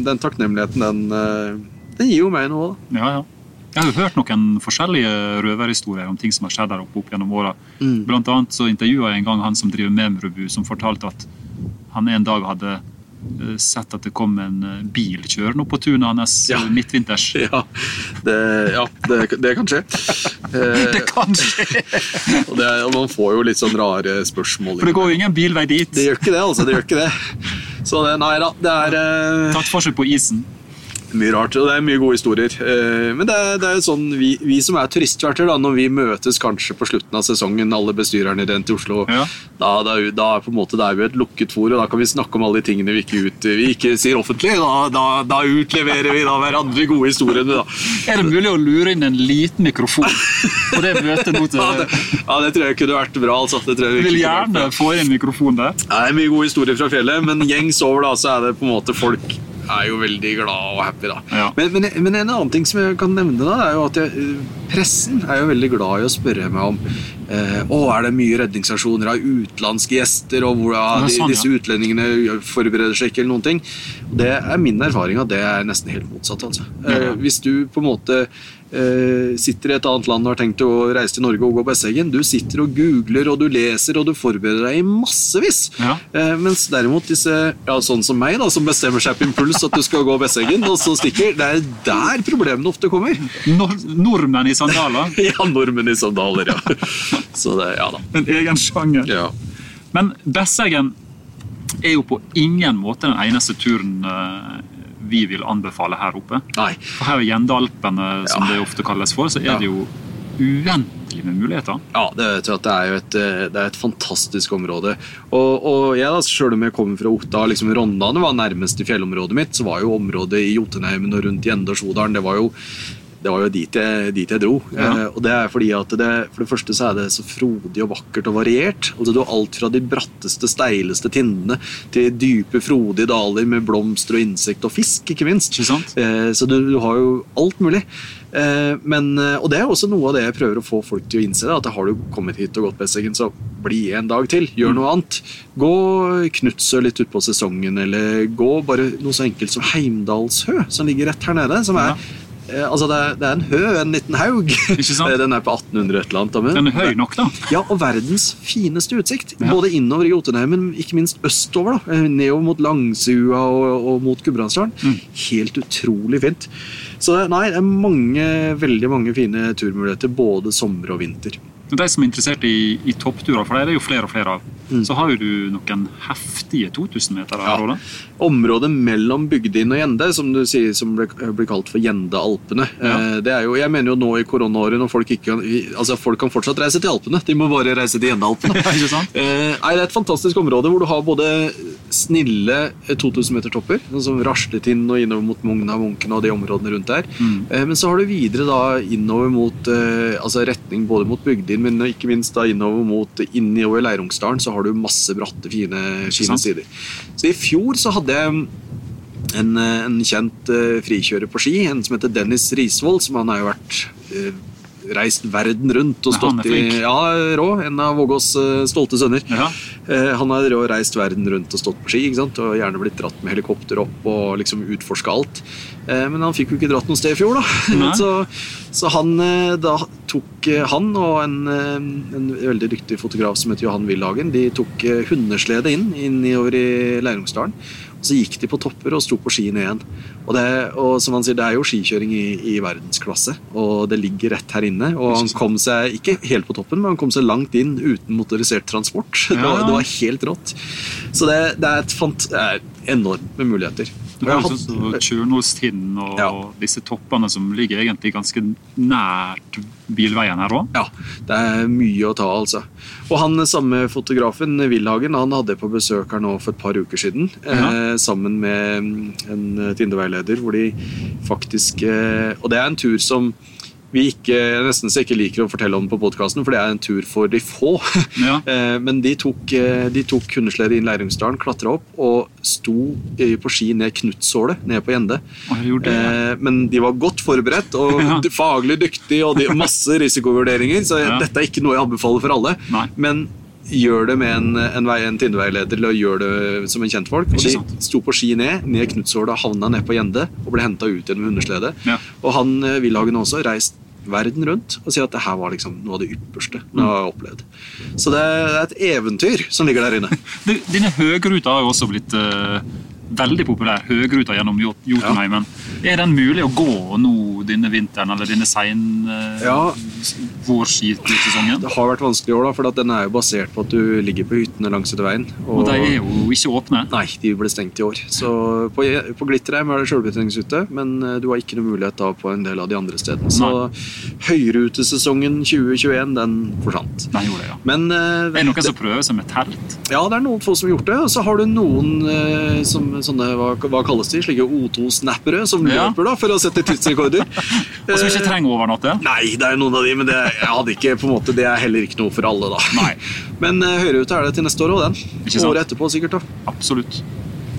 den takknemligheten, den, eh, den gir jo meg noe. da. Ja, ja. Jeg har jo hørt noen forskjellige røverhistorier om ting som har skjedd der oppe opp gjennom åra. Mm. Blant annet så intervjua jeg en gang han som driver Memrubu, som fortalte at han en dag hadde eh, sett at det kom en eh, bil kjørende opp på tunet hans Ja. eh, midtvinters. Ja, det, ja, det, det kan skje. Eh, Det kan skje! og, det, og man får jo litt sånn rare spørsmål. For det går jo ingen bilvei dit. Det gjør ikke det, altså. Det gjør ikke det. Så det, nei da, det er eh, Tatt for seg på isen. Mye rart, og det er mye gode historier. Eh, Men det er, det er jo sånn, vi, vi som er turistverter, da, når vi møtes kanskje på slutten av sesongen, alle bestyrerne i Rent til Oslo, Ja. da, da, da er på en måte, det er jo et lukket for, og da kan vi snakke om alle de tingene vi ikke, ut, vi ikke sier offentlig. Da, da, utleverer vi da hverandre gode historiene. Da. Er det mulig å lure inn en liten mikrofon på det møtet nå Ja, det, til ja, det tror jeg kunne vært bra. Altså. Det tror jeg vi vil gjerne få inn mikrofon der. Det er mye gode historier fra fjellet, men gjengs over da, så er det på en måte folk er jo veldig glad og happy. da. Ja. Men, men, men en annen ting som jeg kan nevne, da, er jo at jeg, pressen er jo veldig glad i å spørre meg om eh, å, er det mye redningsaksjoner av utenlandske gjester, og hvordan sånn, ja. disse utlendingene forbereder seg ikke, eller noen ting. Det er min erfaring at det er nesten helt motsatt. altså. Eh, hvis du på en måte eh, sitter i et annet land og har tenkt å reise til Norge og gå Besseggen, du sitter og googler og du leser og du forbereder deg i massevis. Ja. Eh, mens derimot disse, ja, sånn som meg, da, som bestemmer seg på impuls at du skal gå Besseggen, og så stikker, det er der problemene ofte kommer. Nor nordmenn i sandaler. Ja, nordmenn i sandaler, ja. Så det, ja da. En egen sjanger. Ja. Men Besseggen er jo på ingen måte den eneste turen eh, vi vil anbefale her oppe. Nei. For her i Gjendalpene, som Ja. det ofte kalles for, så er Ja. det jo uendelig med muligheter. Ja, det, det er jo et, eh, det er et fantastisk område. Og, og jeg da, selv om jeg kommer fra Otta, liksom Rondane var nærmest i fjellområdet mitt, så var jo området i Jotunheimen og rundt Gjendalsodalen det var jo det var jo dit jeg, dit jeg dro. Ja. Eh, og det er fordi at det, For det første så er det så frodig og vakkert og variert. Altså Du har alt fra de bratteste, steileste tindene til dype, frodige daler med blomster og insekt og fisk, ikke minst. Ikke sant? Eh, så du, du har jo alt mulig. Eh, men, eh, og det er også noe av det jeg prøver å få folk til å innse. Da, at har du kommet hit og gått Besseggen, så bli en dag til. Gjør noe annet. Gå Knutsø litt utpå sesongen, eller gå bare noe så enkelt som Heimdalshø, som ligger rett her nede. som er Ja. Eh, altså det er, det er en hø, en liten haug. Den er på 1800 et eller annet. men- Den er høy nok, da. Ja, og verdens fineste utsikt. Ja. Både innover i Jotunheimen, men ikke minst østover. da, eh, Nedover mot Langsua og, og mot Gudbrandsdalen. Mm. Helt utrolig fint. Så nei, det er mange, veldig mange fine turmuligheter både sommer og vinter. De som er interessert i, i toppturer, for det er det jo flere og flere av, Mm. så har jo du noen heftige 2000 meter her. Ja. Området mellom Bygdin og Gjende, som du sier som blir kalt for Gjende-Alpene. Ja. eh, Det er jo, jeg mener jo nå i koronaåret når folk ikke kan Altså folk kan fortsatt reise til Alpene, de må bare reise til Gjende-Alpene. Ja, ikke sant? Eh, nei, det er et fantastisk område hvor du har både snille eh, 2000 meter topper, sånn som Rasletind og innover mot Mogna og Munken og de områdene rundt der. Mm. Eh, men så har du videre da innover mot eh, altså retning både mot Bygdin, men ikke minst da innover mot innover Leirungsdalen, så har du masse bratte, fine, fine sider. Så i fjor så hadde jeg en, en kjent eh, frikjører på ski, en som heter Dennis Risvold, som han har jo vært eh, reist verden rundt og stått i. Ja, rå. En av Vågås eh, stolte sønner. Ja. Eh, Han har rå- reist verden rundt og stått på ski, ikke sant? og gjerne blitt dratt med helikopter opp og liksom utforska alt. Eh, Men han fikk jo ikke dratt noe sted i fjor, da. Så, så han da tok han og en, en veldig dyktig fotograf som heter Johan Willhagen, de tok hundeslede inn innover i Leirungsdalen. Og så gikk de på topper og sto på ski ned igjen. Og, det, og som han sier, det er jo skikjøring i, i verdensklasse, og det ligger rett her inne. Og han kom seg ikke helt på toppen, men han kom seg langt inn uten motorisert transport. Det, var, det var helt rått. Så det, det er et fant, det er enorme muligheter. Det er sånn Tjørnåstind og Ja. disse toppene som ligger egentlig ganske nært bilveien her òg. Ja, det er mye å ta, altså. Og han samme fotografen, Wilhagen, han hadde på besøk her nå for et par uker siden. Eh, sammen med en Tinde-veileder, hvor de faktisk eh, Og det er en tur som vi ikke, nesten så ikke liker å fortelle om på podkasten, for det er en tur for de få. Ja. Eh, Men de tok, eh, de tok hundeslede inn Leirumsdalen, klatra opp og sto eh, på ski ned Knutsålet, ned på Gjende. Men de var godt forberedt og Ja. faglig dyktige og de, masse risikovurderinger, så Ja. dette er ikke noe jeg anbefaler for alle. Nei. Men gjør det med en, en, vei, en Tindeveileder eller gjør det som en kjentfolk. Og de sto på ski ned, ned Knutshålet, havna ned på Gjende og ble henta ut igjen med. Ja. Og han eh, Wilhagen også reist verden rundt og sier at det her var liksom noe av det ypperste Mm. han har opplevd. Så det er et eventyr som ligger der inne. Denne høgruta har jo også blitt eh, veldig populær. Høgruta gjennom Jotunheimen. Jotunheimen. Er den mulig å gå nå denne vinteren, eller denne sein uh, Ja. vårskisesongen? Det har vært vanskelig i år, da, for den er jo basert på at du ligger på hyttene langs etter veien. Og de er jo ikke åpne. Nei, de ble stengt i år. Så på, på Glitterheim er det sjølbetjeningshytte, men eh, du har ikke noe mulighet da på en del av de andre stedene. Så høyrutesesongen 2021, den forsvant. Den gjorde det, ja. Men eh, Er det noen som prøver seg med telt? ja, det er noen få som har gjort det. Og så har du noen eh, som, sånne, hva, hva kalles de, slike O2-snappere som Ja. løper da, for å sette tidsrekorder. Og som ikke trenger å overnatte? Nei, det er noen av de, men det, hadde ikke, på en måte, det er heller ikke noe for alle. da. Nei. Men uh, Høyrute er det til neste år òg, den. Året etterpå sikkert. da. Absolutt.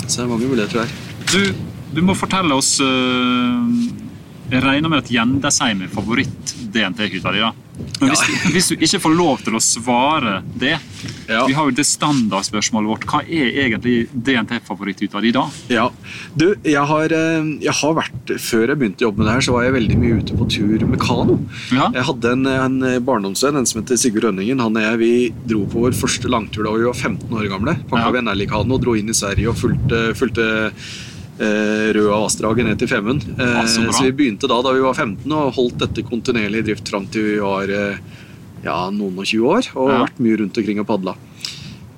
Så det er mange muligheter der. Du, du må fortelle oss eh, Jeg regner med at Gjendesheim er favoritt-DNT-hytta di. da. Men hvis, Ja. hvis du ikke får lov til å svare det Ja. Vi har jo det standardspørsmålet vårt. Hva er egentlig DNT-favoritthytta di da? Ja, du, jeg har, eh, jeg har vært Før jeg begynte å jobbe med det her, så var jeg veldig mye ute på tur med kano. Ja. Jeg hadde en, en barndomsvenn, en som heter Sigurd Rønningen. Han og jeg vi dro på vår første langtur da vi var 15 år gamle. Pakka Ja. vi en Ellik-kano, dro inn i Sverige og fulgte, fulgte eh, Røa-vassdraget ned til Femund. Eh, så så vi begynte da da vi var 15 og holdt dette kontinuerlig i drift fram til vi var eh, ja, noen og 20 år. Og Ja. vært mye rundt omkring og padla.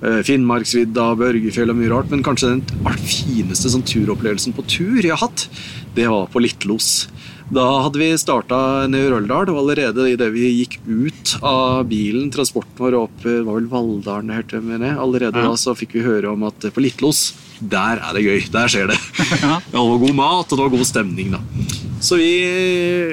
Eh, Finnmarksvidda, Børgefjell og mye rart. Men kanskje den fineste sånn turopplevelsen på tur jeg har hatt, det var på Littlos. Da hadde vi starta ned i Røldal, og allerede idet vi gikk ut av bilen, transporten vår opp eh, var vel Valldalen mener jeg, allerede Ja. da så fikk vi høre om at eh, på Littlos, der er det gøy. Der skjer det. Ja. Det var god mat, og det var god stemning, da. Så vi,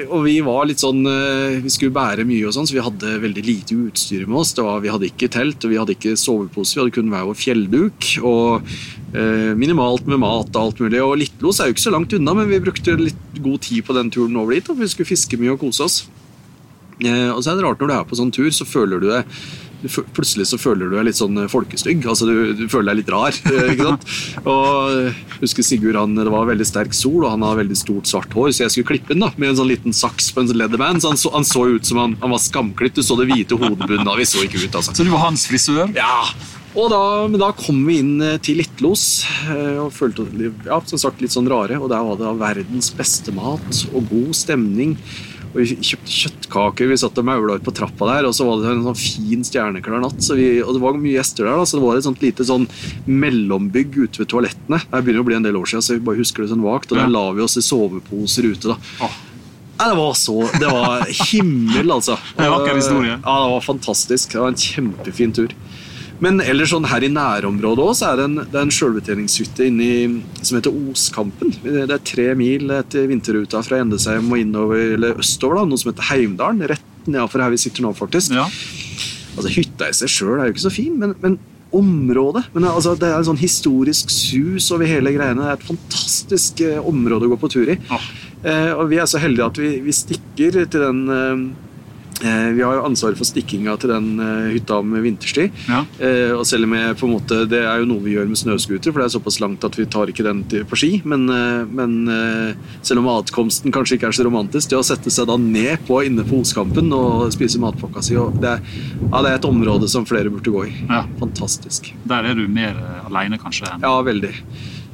og vi var litt sånn eh, Vi skulle bære mye og sånn, så vi hadde veldig lite utstyr med oss. Det var, vi hadde ikke telt, og vi hadde ikke sovepose, vi hadde kun hver vår fjellduk. Og eh, minimalt med mat og alt mulig. Og Litlos er jo ikke så langt unna, men vi brukte litt god tid på den turen over dit. Og vi skulle fiske mye og kose oss. Eh, og så er det rart når du er på sånn tur, så føler du fø- Plutselig så føler du deg litt sånn eh, folkestygg. altså Du, du føler deg litt rar. eh, ikke sant? Og jeg husker Sigurd han, Det var veldig sterk sol, og han har veldig stort svart hår, så jeg skulle klippe den da, med en sånn liten saks på en sånn leatherman. Så han så, han så ut som han, han var skamklipt. Du så det hvite hodebunnen av. Vi så ikke ut, altså. Så du var hans frisør? Ja, og da, men da kom vi inn eh, til Littlos eh, og følte ja, som sagt litt sånn rare. Og der var det verdens beste mat og god stemning. Og Vi kjøpte kjøttkaker, vi satt og maula ut på trappa der, og så var det en sånn fin stjerneklar natt. Så vi, og det var mye gjester der, da, så det var et sånt lite sånn mellombygg ute ved toalettene. Det begynner å bli en del år siden, så vi bare husker det sånn vagt. Og der la vi oss i soveposer ute. da. Ah. Nei, det var så Det var himmel, altså. Det historie. Ja, det var fantastisk. Det var en kjempefin tur. Men ellers sånn her i nærområdet også, så er det en, det er en sjølbetjeningshytte som heter Oskampen. Det er tre mil etter vinterruta fra Endesheim og innover, eller østover, da, noe som heter Heimdalen. Rett nedafor her vi sitter nå, faktisk. ja. Altså, Hytta i seg sjøl er jo ikke så fin, men, men området men altså, Det er en sånn historisk sus over hele greiene. Det er et fantastisk eh, område å gå på tur i. Ja. Eh, og vi er så heldige at vi, vi stikker til den Eh, Vi har jo ansvaret for stikkinga til den eh, hytta med vinterstid. Ja. Eh, og selv om jeg på en måte, Det er jo noe vi gjør med snøscooter, for det er såpass langt at vi tar ikke den til, på ski. Men, eh, men eh, selv om atkomsten kanskje ikke er så romantisk, det å sette seg da ned på inne på Oskampen og spise matpakka si og det, er, ja, det er et område som flere burde gå i. Ja. Fantastisk. Der er du mer aleine, kanskje? Ja, veldig.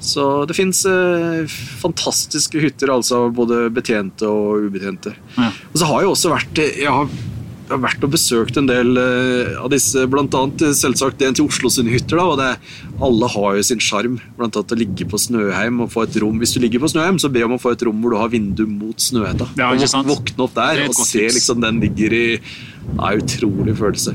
Så det fins eh, fantastiske hytter, altså både betjente og ubetjente. Ja. Og så har jeg også vært Jeg har, jeg har vært og besøkt en del eh, av disse, blant annet eh, selvsagt en til Oslo sine hytter. da, og det, Alle har jo sin sjarm. Blant annet å ligge på Snøheim og få et rom Hvis du ligger på Snøheim, så be om å få et rom hvor du har vindu mot Snøhetta. Ja? Våkne opp er der og se liksom den ligger i Det er utrolig følelse.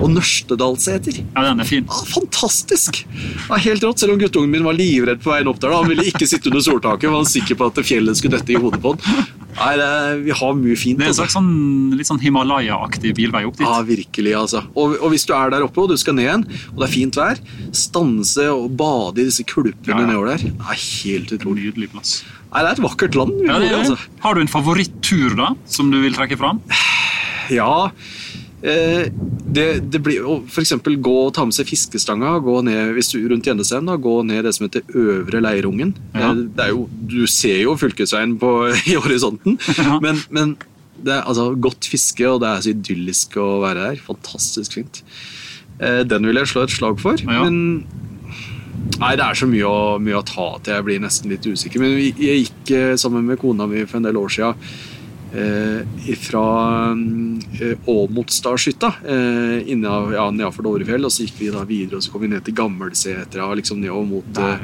Og Nørstedalseter. Ja, den er fin. Ja, fantastisk! Det er helt rått, Selv om guttungen min var livredd på veien opp der. Da. Han ville ikke sitte under soltaket, han var sikker på at fjellet skulle dette i hodet på han. Nei, det, Vi har mye fint. Det er en altså. slags sånn, litt sånn Himalaya-aktig bilvei opp dit. Ja, virkelig, altså. Og, og hvis du er der oppe og du skal ned igjen, og det er fint vær, stanse og bade i disse kulpene Ja, ja. nedover der. Det er helt utrolig. Nydelig plass. Nei, Det er et vakkert land. Ja, det er, altså. Har du en favorittur da, som du vil trekke fram? Ja, eh, det, det blir eksempel gå og ta med seg fiskestanga, gå ned hvis du rundt Gjendesheim, gå ned det som heter Øvre Leirungen. Ja. Eh, Det jo, du ser jo fylkesveien på, i horisonten, Ja. men, men det er altså godt fiske, og det er så idyllisk å være der. Fantastisk fint. Eh, Den vil jeg slå et slag for, Ja. men Nei, det er så mye å, mye å ta til. Jeg blir nesten litt usikker. Men jeg gikk sammen med kona mi for en del år siden eh, fra eh, Åmotsdalshytta eh, inne av- ja, Dovrefjell. Og så gikk vi da videre og så kom vi ned til Gammelsetra, liksom nedover mot, Der,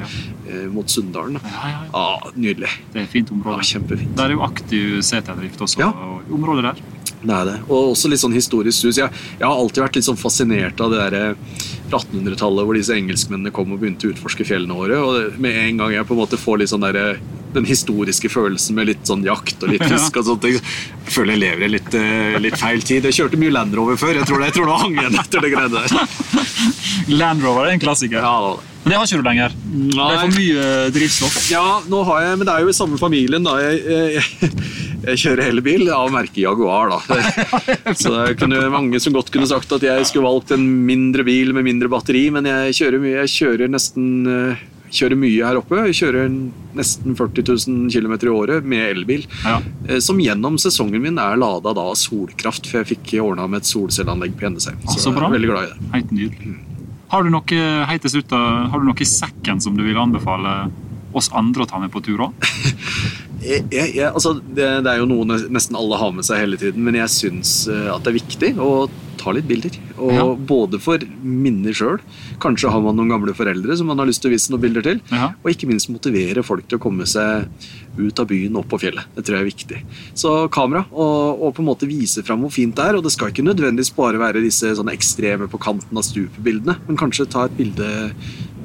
eh, eh, mot Sunndalen. Ja, ja, ja. Ja, nydelig. Det er et fint Ja, kjempefint. Der er jo aktiv seterdrift også. Ja. Området der. Det er det. Og også litt sånn historisk sus. Jeg, jeg har alltid vært litt sånn fascinert av det der fra 1800-tallet hvor disse engelskmennene kom og begynte å utforske fjellene våre. Og med en gang jeg på en måte får litt sånn der, den historiske følelsen med litt sånn jakt og litt fisk og ting, jeg føler jeg lever i litt, eh, litt feil tid. Jeg kjørte mye Land Rover før. Jeg tror det, jeg tror det hang igjen etter det greiene der. Land Rover er en klassiker. Ja, Men det har ikke du lenger. Det er for mye eh, drivstoff. Ja, nå har jeg, men det er jo i samme familien. da. Jeg, jeg, jeg kjører hele bil av merket Jaguar. da. Så det kunne mange som godt kunne sagt at jeg skulle valgt en mindre bil med mindre batteri, men jeg kjører mye. Jeg kjører nesten eh, kjører mye her oppe. Jeg kjører nesten 40 000 km i året med elbil. Ja. eh, Som gjennom sesongen min er lada av solkraft, for jeg fikk ordna med et solcelleanlegg på Gjendesheim. Ah, Så så jeg bra. er veldig glad i det. Helt nydelig. Har du noe, helt til slutt, har du noe i sekken som du vil anbefale oss andre å ta med på tur òg? Altså, det, det er jo noe nesten alle har med seg hele tiden, men jeg syns eh, at det er viktig å ta litt bilder. Og Ja. Både for minner sjøl. Kanskje har man noen gamle foreldre som man har lyst til å vise noen bilder til. Ja. Og ikke minst motivere folk til å komme seg ut av byen opp på fjellet. Det tror jeg er viktig. Så kamera, og, og på en måte vise fram hvor fint det er. Og det skal ikke nødvendigvis bare være disse sånne ekstreme på kanten av stupet-bildene, men kanskje ta et bilde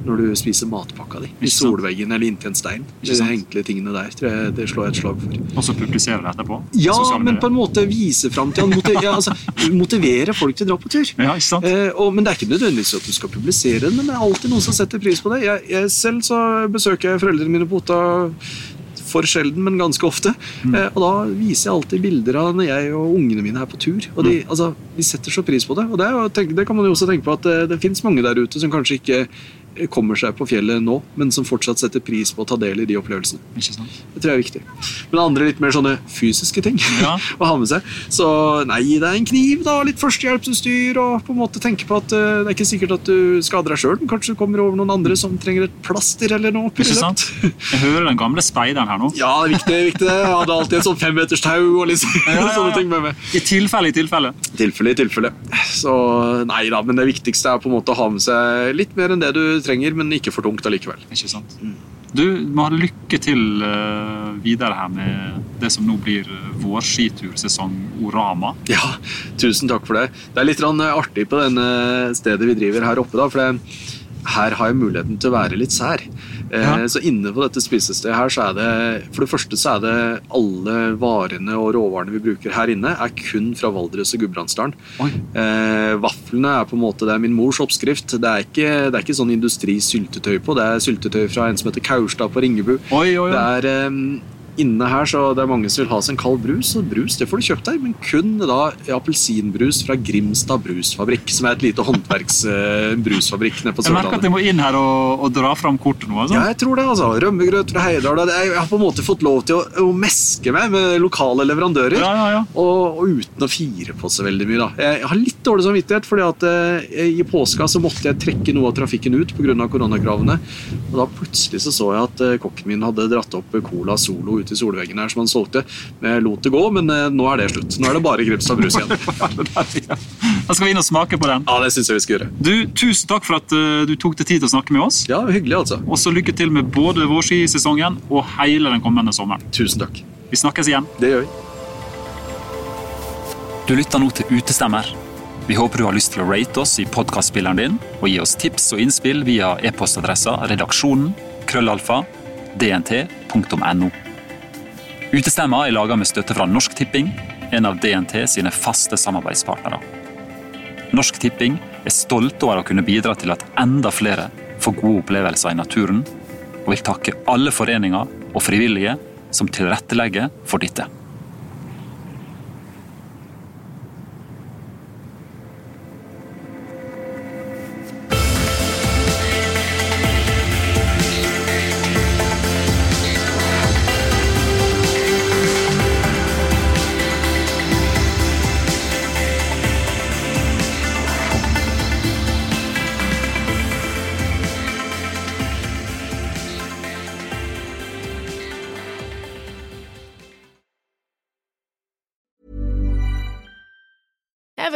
når du spiser matpakka di. I solveggen eller inntil en stein. De enkle tingene der tror jeg det slår jeg et slag for. Og så publisere det etterpå? Ja, men på en måte vise fram til. Motiv ja, altså, motivere folk til å dra på tur. Ja, ikke sant? Eh, og, men Det er ikke nødvendigvis at du skal publisere den, men det er alltid noen som setter pris på det. Jeg, jeg Selv så besøker jeg foreldrene mine på Otta for sjelden, men ganske ofte. Mm. Eh, og da viser jeg alltid bilder av når jeg og ungene mine er på tur. Og Mm. de, altså, de setter så pris på det. Og det, er det kan man jo også tenke på at det, det fins mange der ute som kanskje ikke kommer seg på fjellet nå, men som fortsatt setter pris på å ta del i de opplevelsene. Det tror jeg er viktig. Men andre litt mer sånne fysiske ting Ja. å ha med seg. Så nei, det er en kniv, da, litt førstehjelpsutstyr, og på en måte tenke på at uh, det er ikke sikkert at du skader deg sjøl, men kanskje du kommer over noen andre som trenger et plaster eller noe. Ikke sant? Jeg hører den gamle speideren her nå. Ja, det er viktig. viktig. Jeg hadde alltid et sånn femmeterstau og liksom, ja, ja. sånne ting med meg. I tilfelle, i tilfelle. Tilfelle i tilfelle. Så nei da, men det viktigste er på en måte å ha med seg litt mer enn det du trenger, men ikke for tungt allikevel. Ikke sant? Du må ha lykke til eh, videre her med det som nå blir vår vårskitursesong Orama. Ja, tusen takk for det. Det er litt eh, artig på denne stedet vi driver her oppe, da, for det, her har jeg muligheten til å være litt sær. Eh, Ja. Så inne på dette spisestedet her, så er det For det første så er det alle varene og råvarene vi bruker her inne, er kun fra Valdres og Gudbrandsdalen. Eh, vaflene er på en måte, det er min mors oppskrift. Det er ikke, det er ikke sånn industrisyltetøy på. Det er syltetøy fra en som heter Kaurstad på Ringebu. Oi, oi, oi. Det er, eh, inne her så det er mange som vil ha seg en kald brus, og brus det får du kjøpt deg, men kun da appelsinbrus fra Grimstad brusfabrikk, som er et lite håndverksbrusfabrikk nede på Jeg merker at Sørlandet. jeg må inn her og, og dra fram kortet nå. Altså. Ja, jeg tror det, altså. Rømmegrøt fra Heidal. Jeg har på en måte fått lov til å, å meske meg med lokale leverandører. Ja, ja, ja. Og, og uten å fire på så veldig mye. da. Jeg har litt dårlig samvittighet, fordi at eh, i påska så måtte jeg trekke noe av trafikken ut pga. koronakravene. Og da plutselig så så jeg at eh, kokken min hadde dratt opp Cola Solo ute i solveggen her som han solgte. Jeg lot det gå, men eh, nå er det slutt. Nå er det bare Grimstad brus igjen. Da skal vi inn og smake på den. Ja, det synes jeg vi skal gjøre. Du, Tusen takk for at eh, du tok deg tid til å snakke med oss. Ja, hyggelig, altså. Og så lykke til med både vårskisesongen og hele den kommende sommeren. Tusen takk. Vi snakkes igjen. Det gjør vi. Du lytter nå til Utestemmer. Vi håper du har lyst til å rate oss i podkastspilleren din og gi oss tips og innspill via e-postadressa redaksjonen krøllalfa dnt.no. Utestemma er laga med støtte fra Norsk Tipping, en av DNT sine faste samarbeidspartnere. Norsk Tipping er stolt over å kunne bidra til at enda flere får gode opplevelser i naturen, og vil takke alle foreninger og frivillige som tilrettelegger for dette.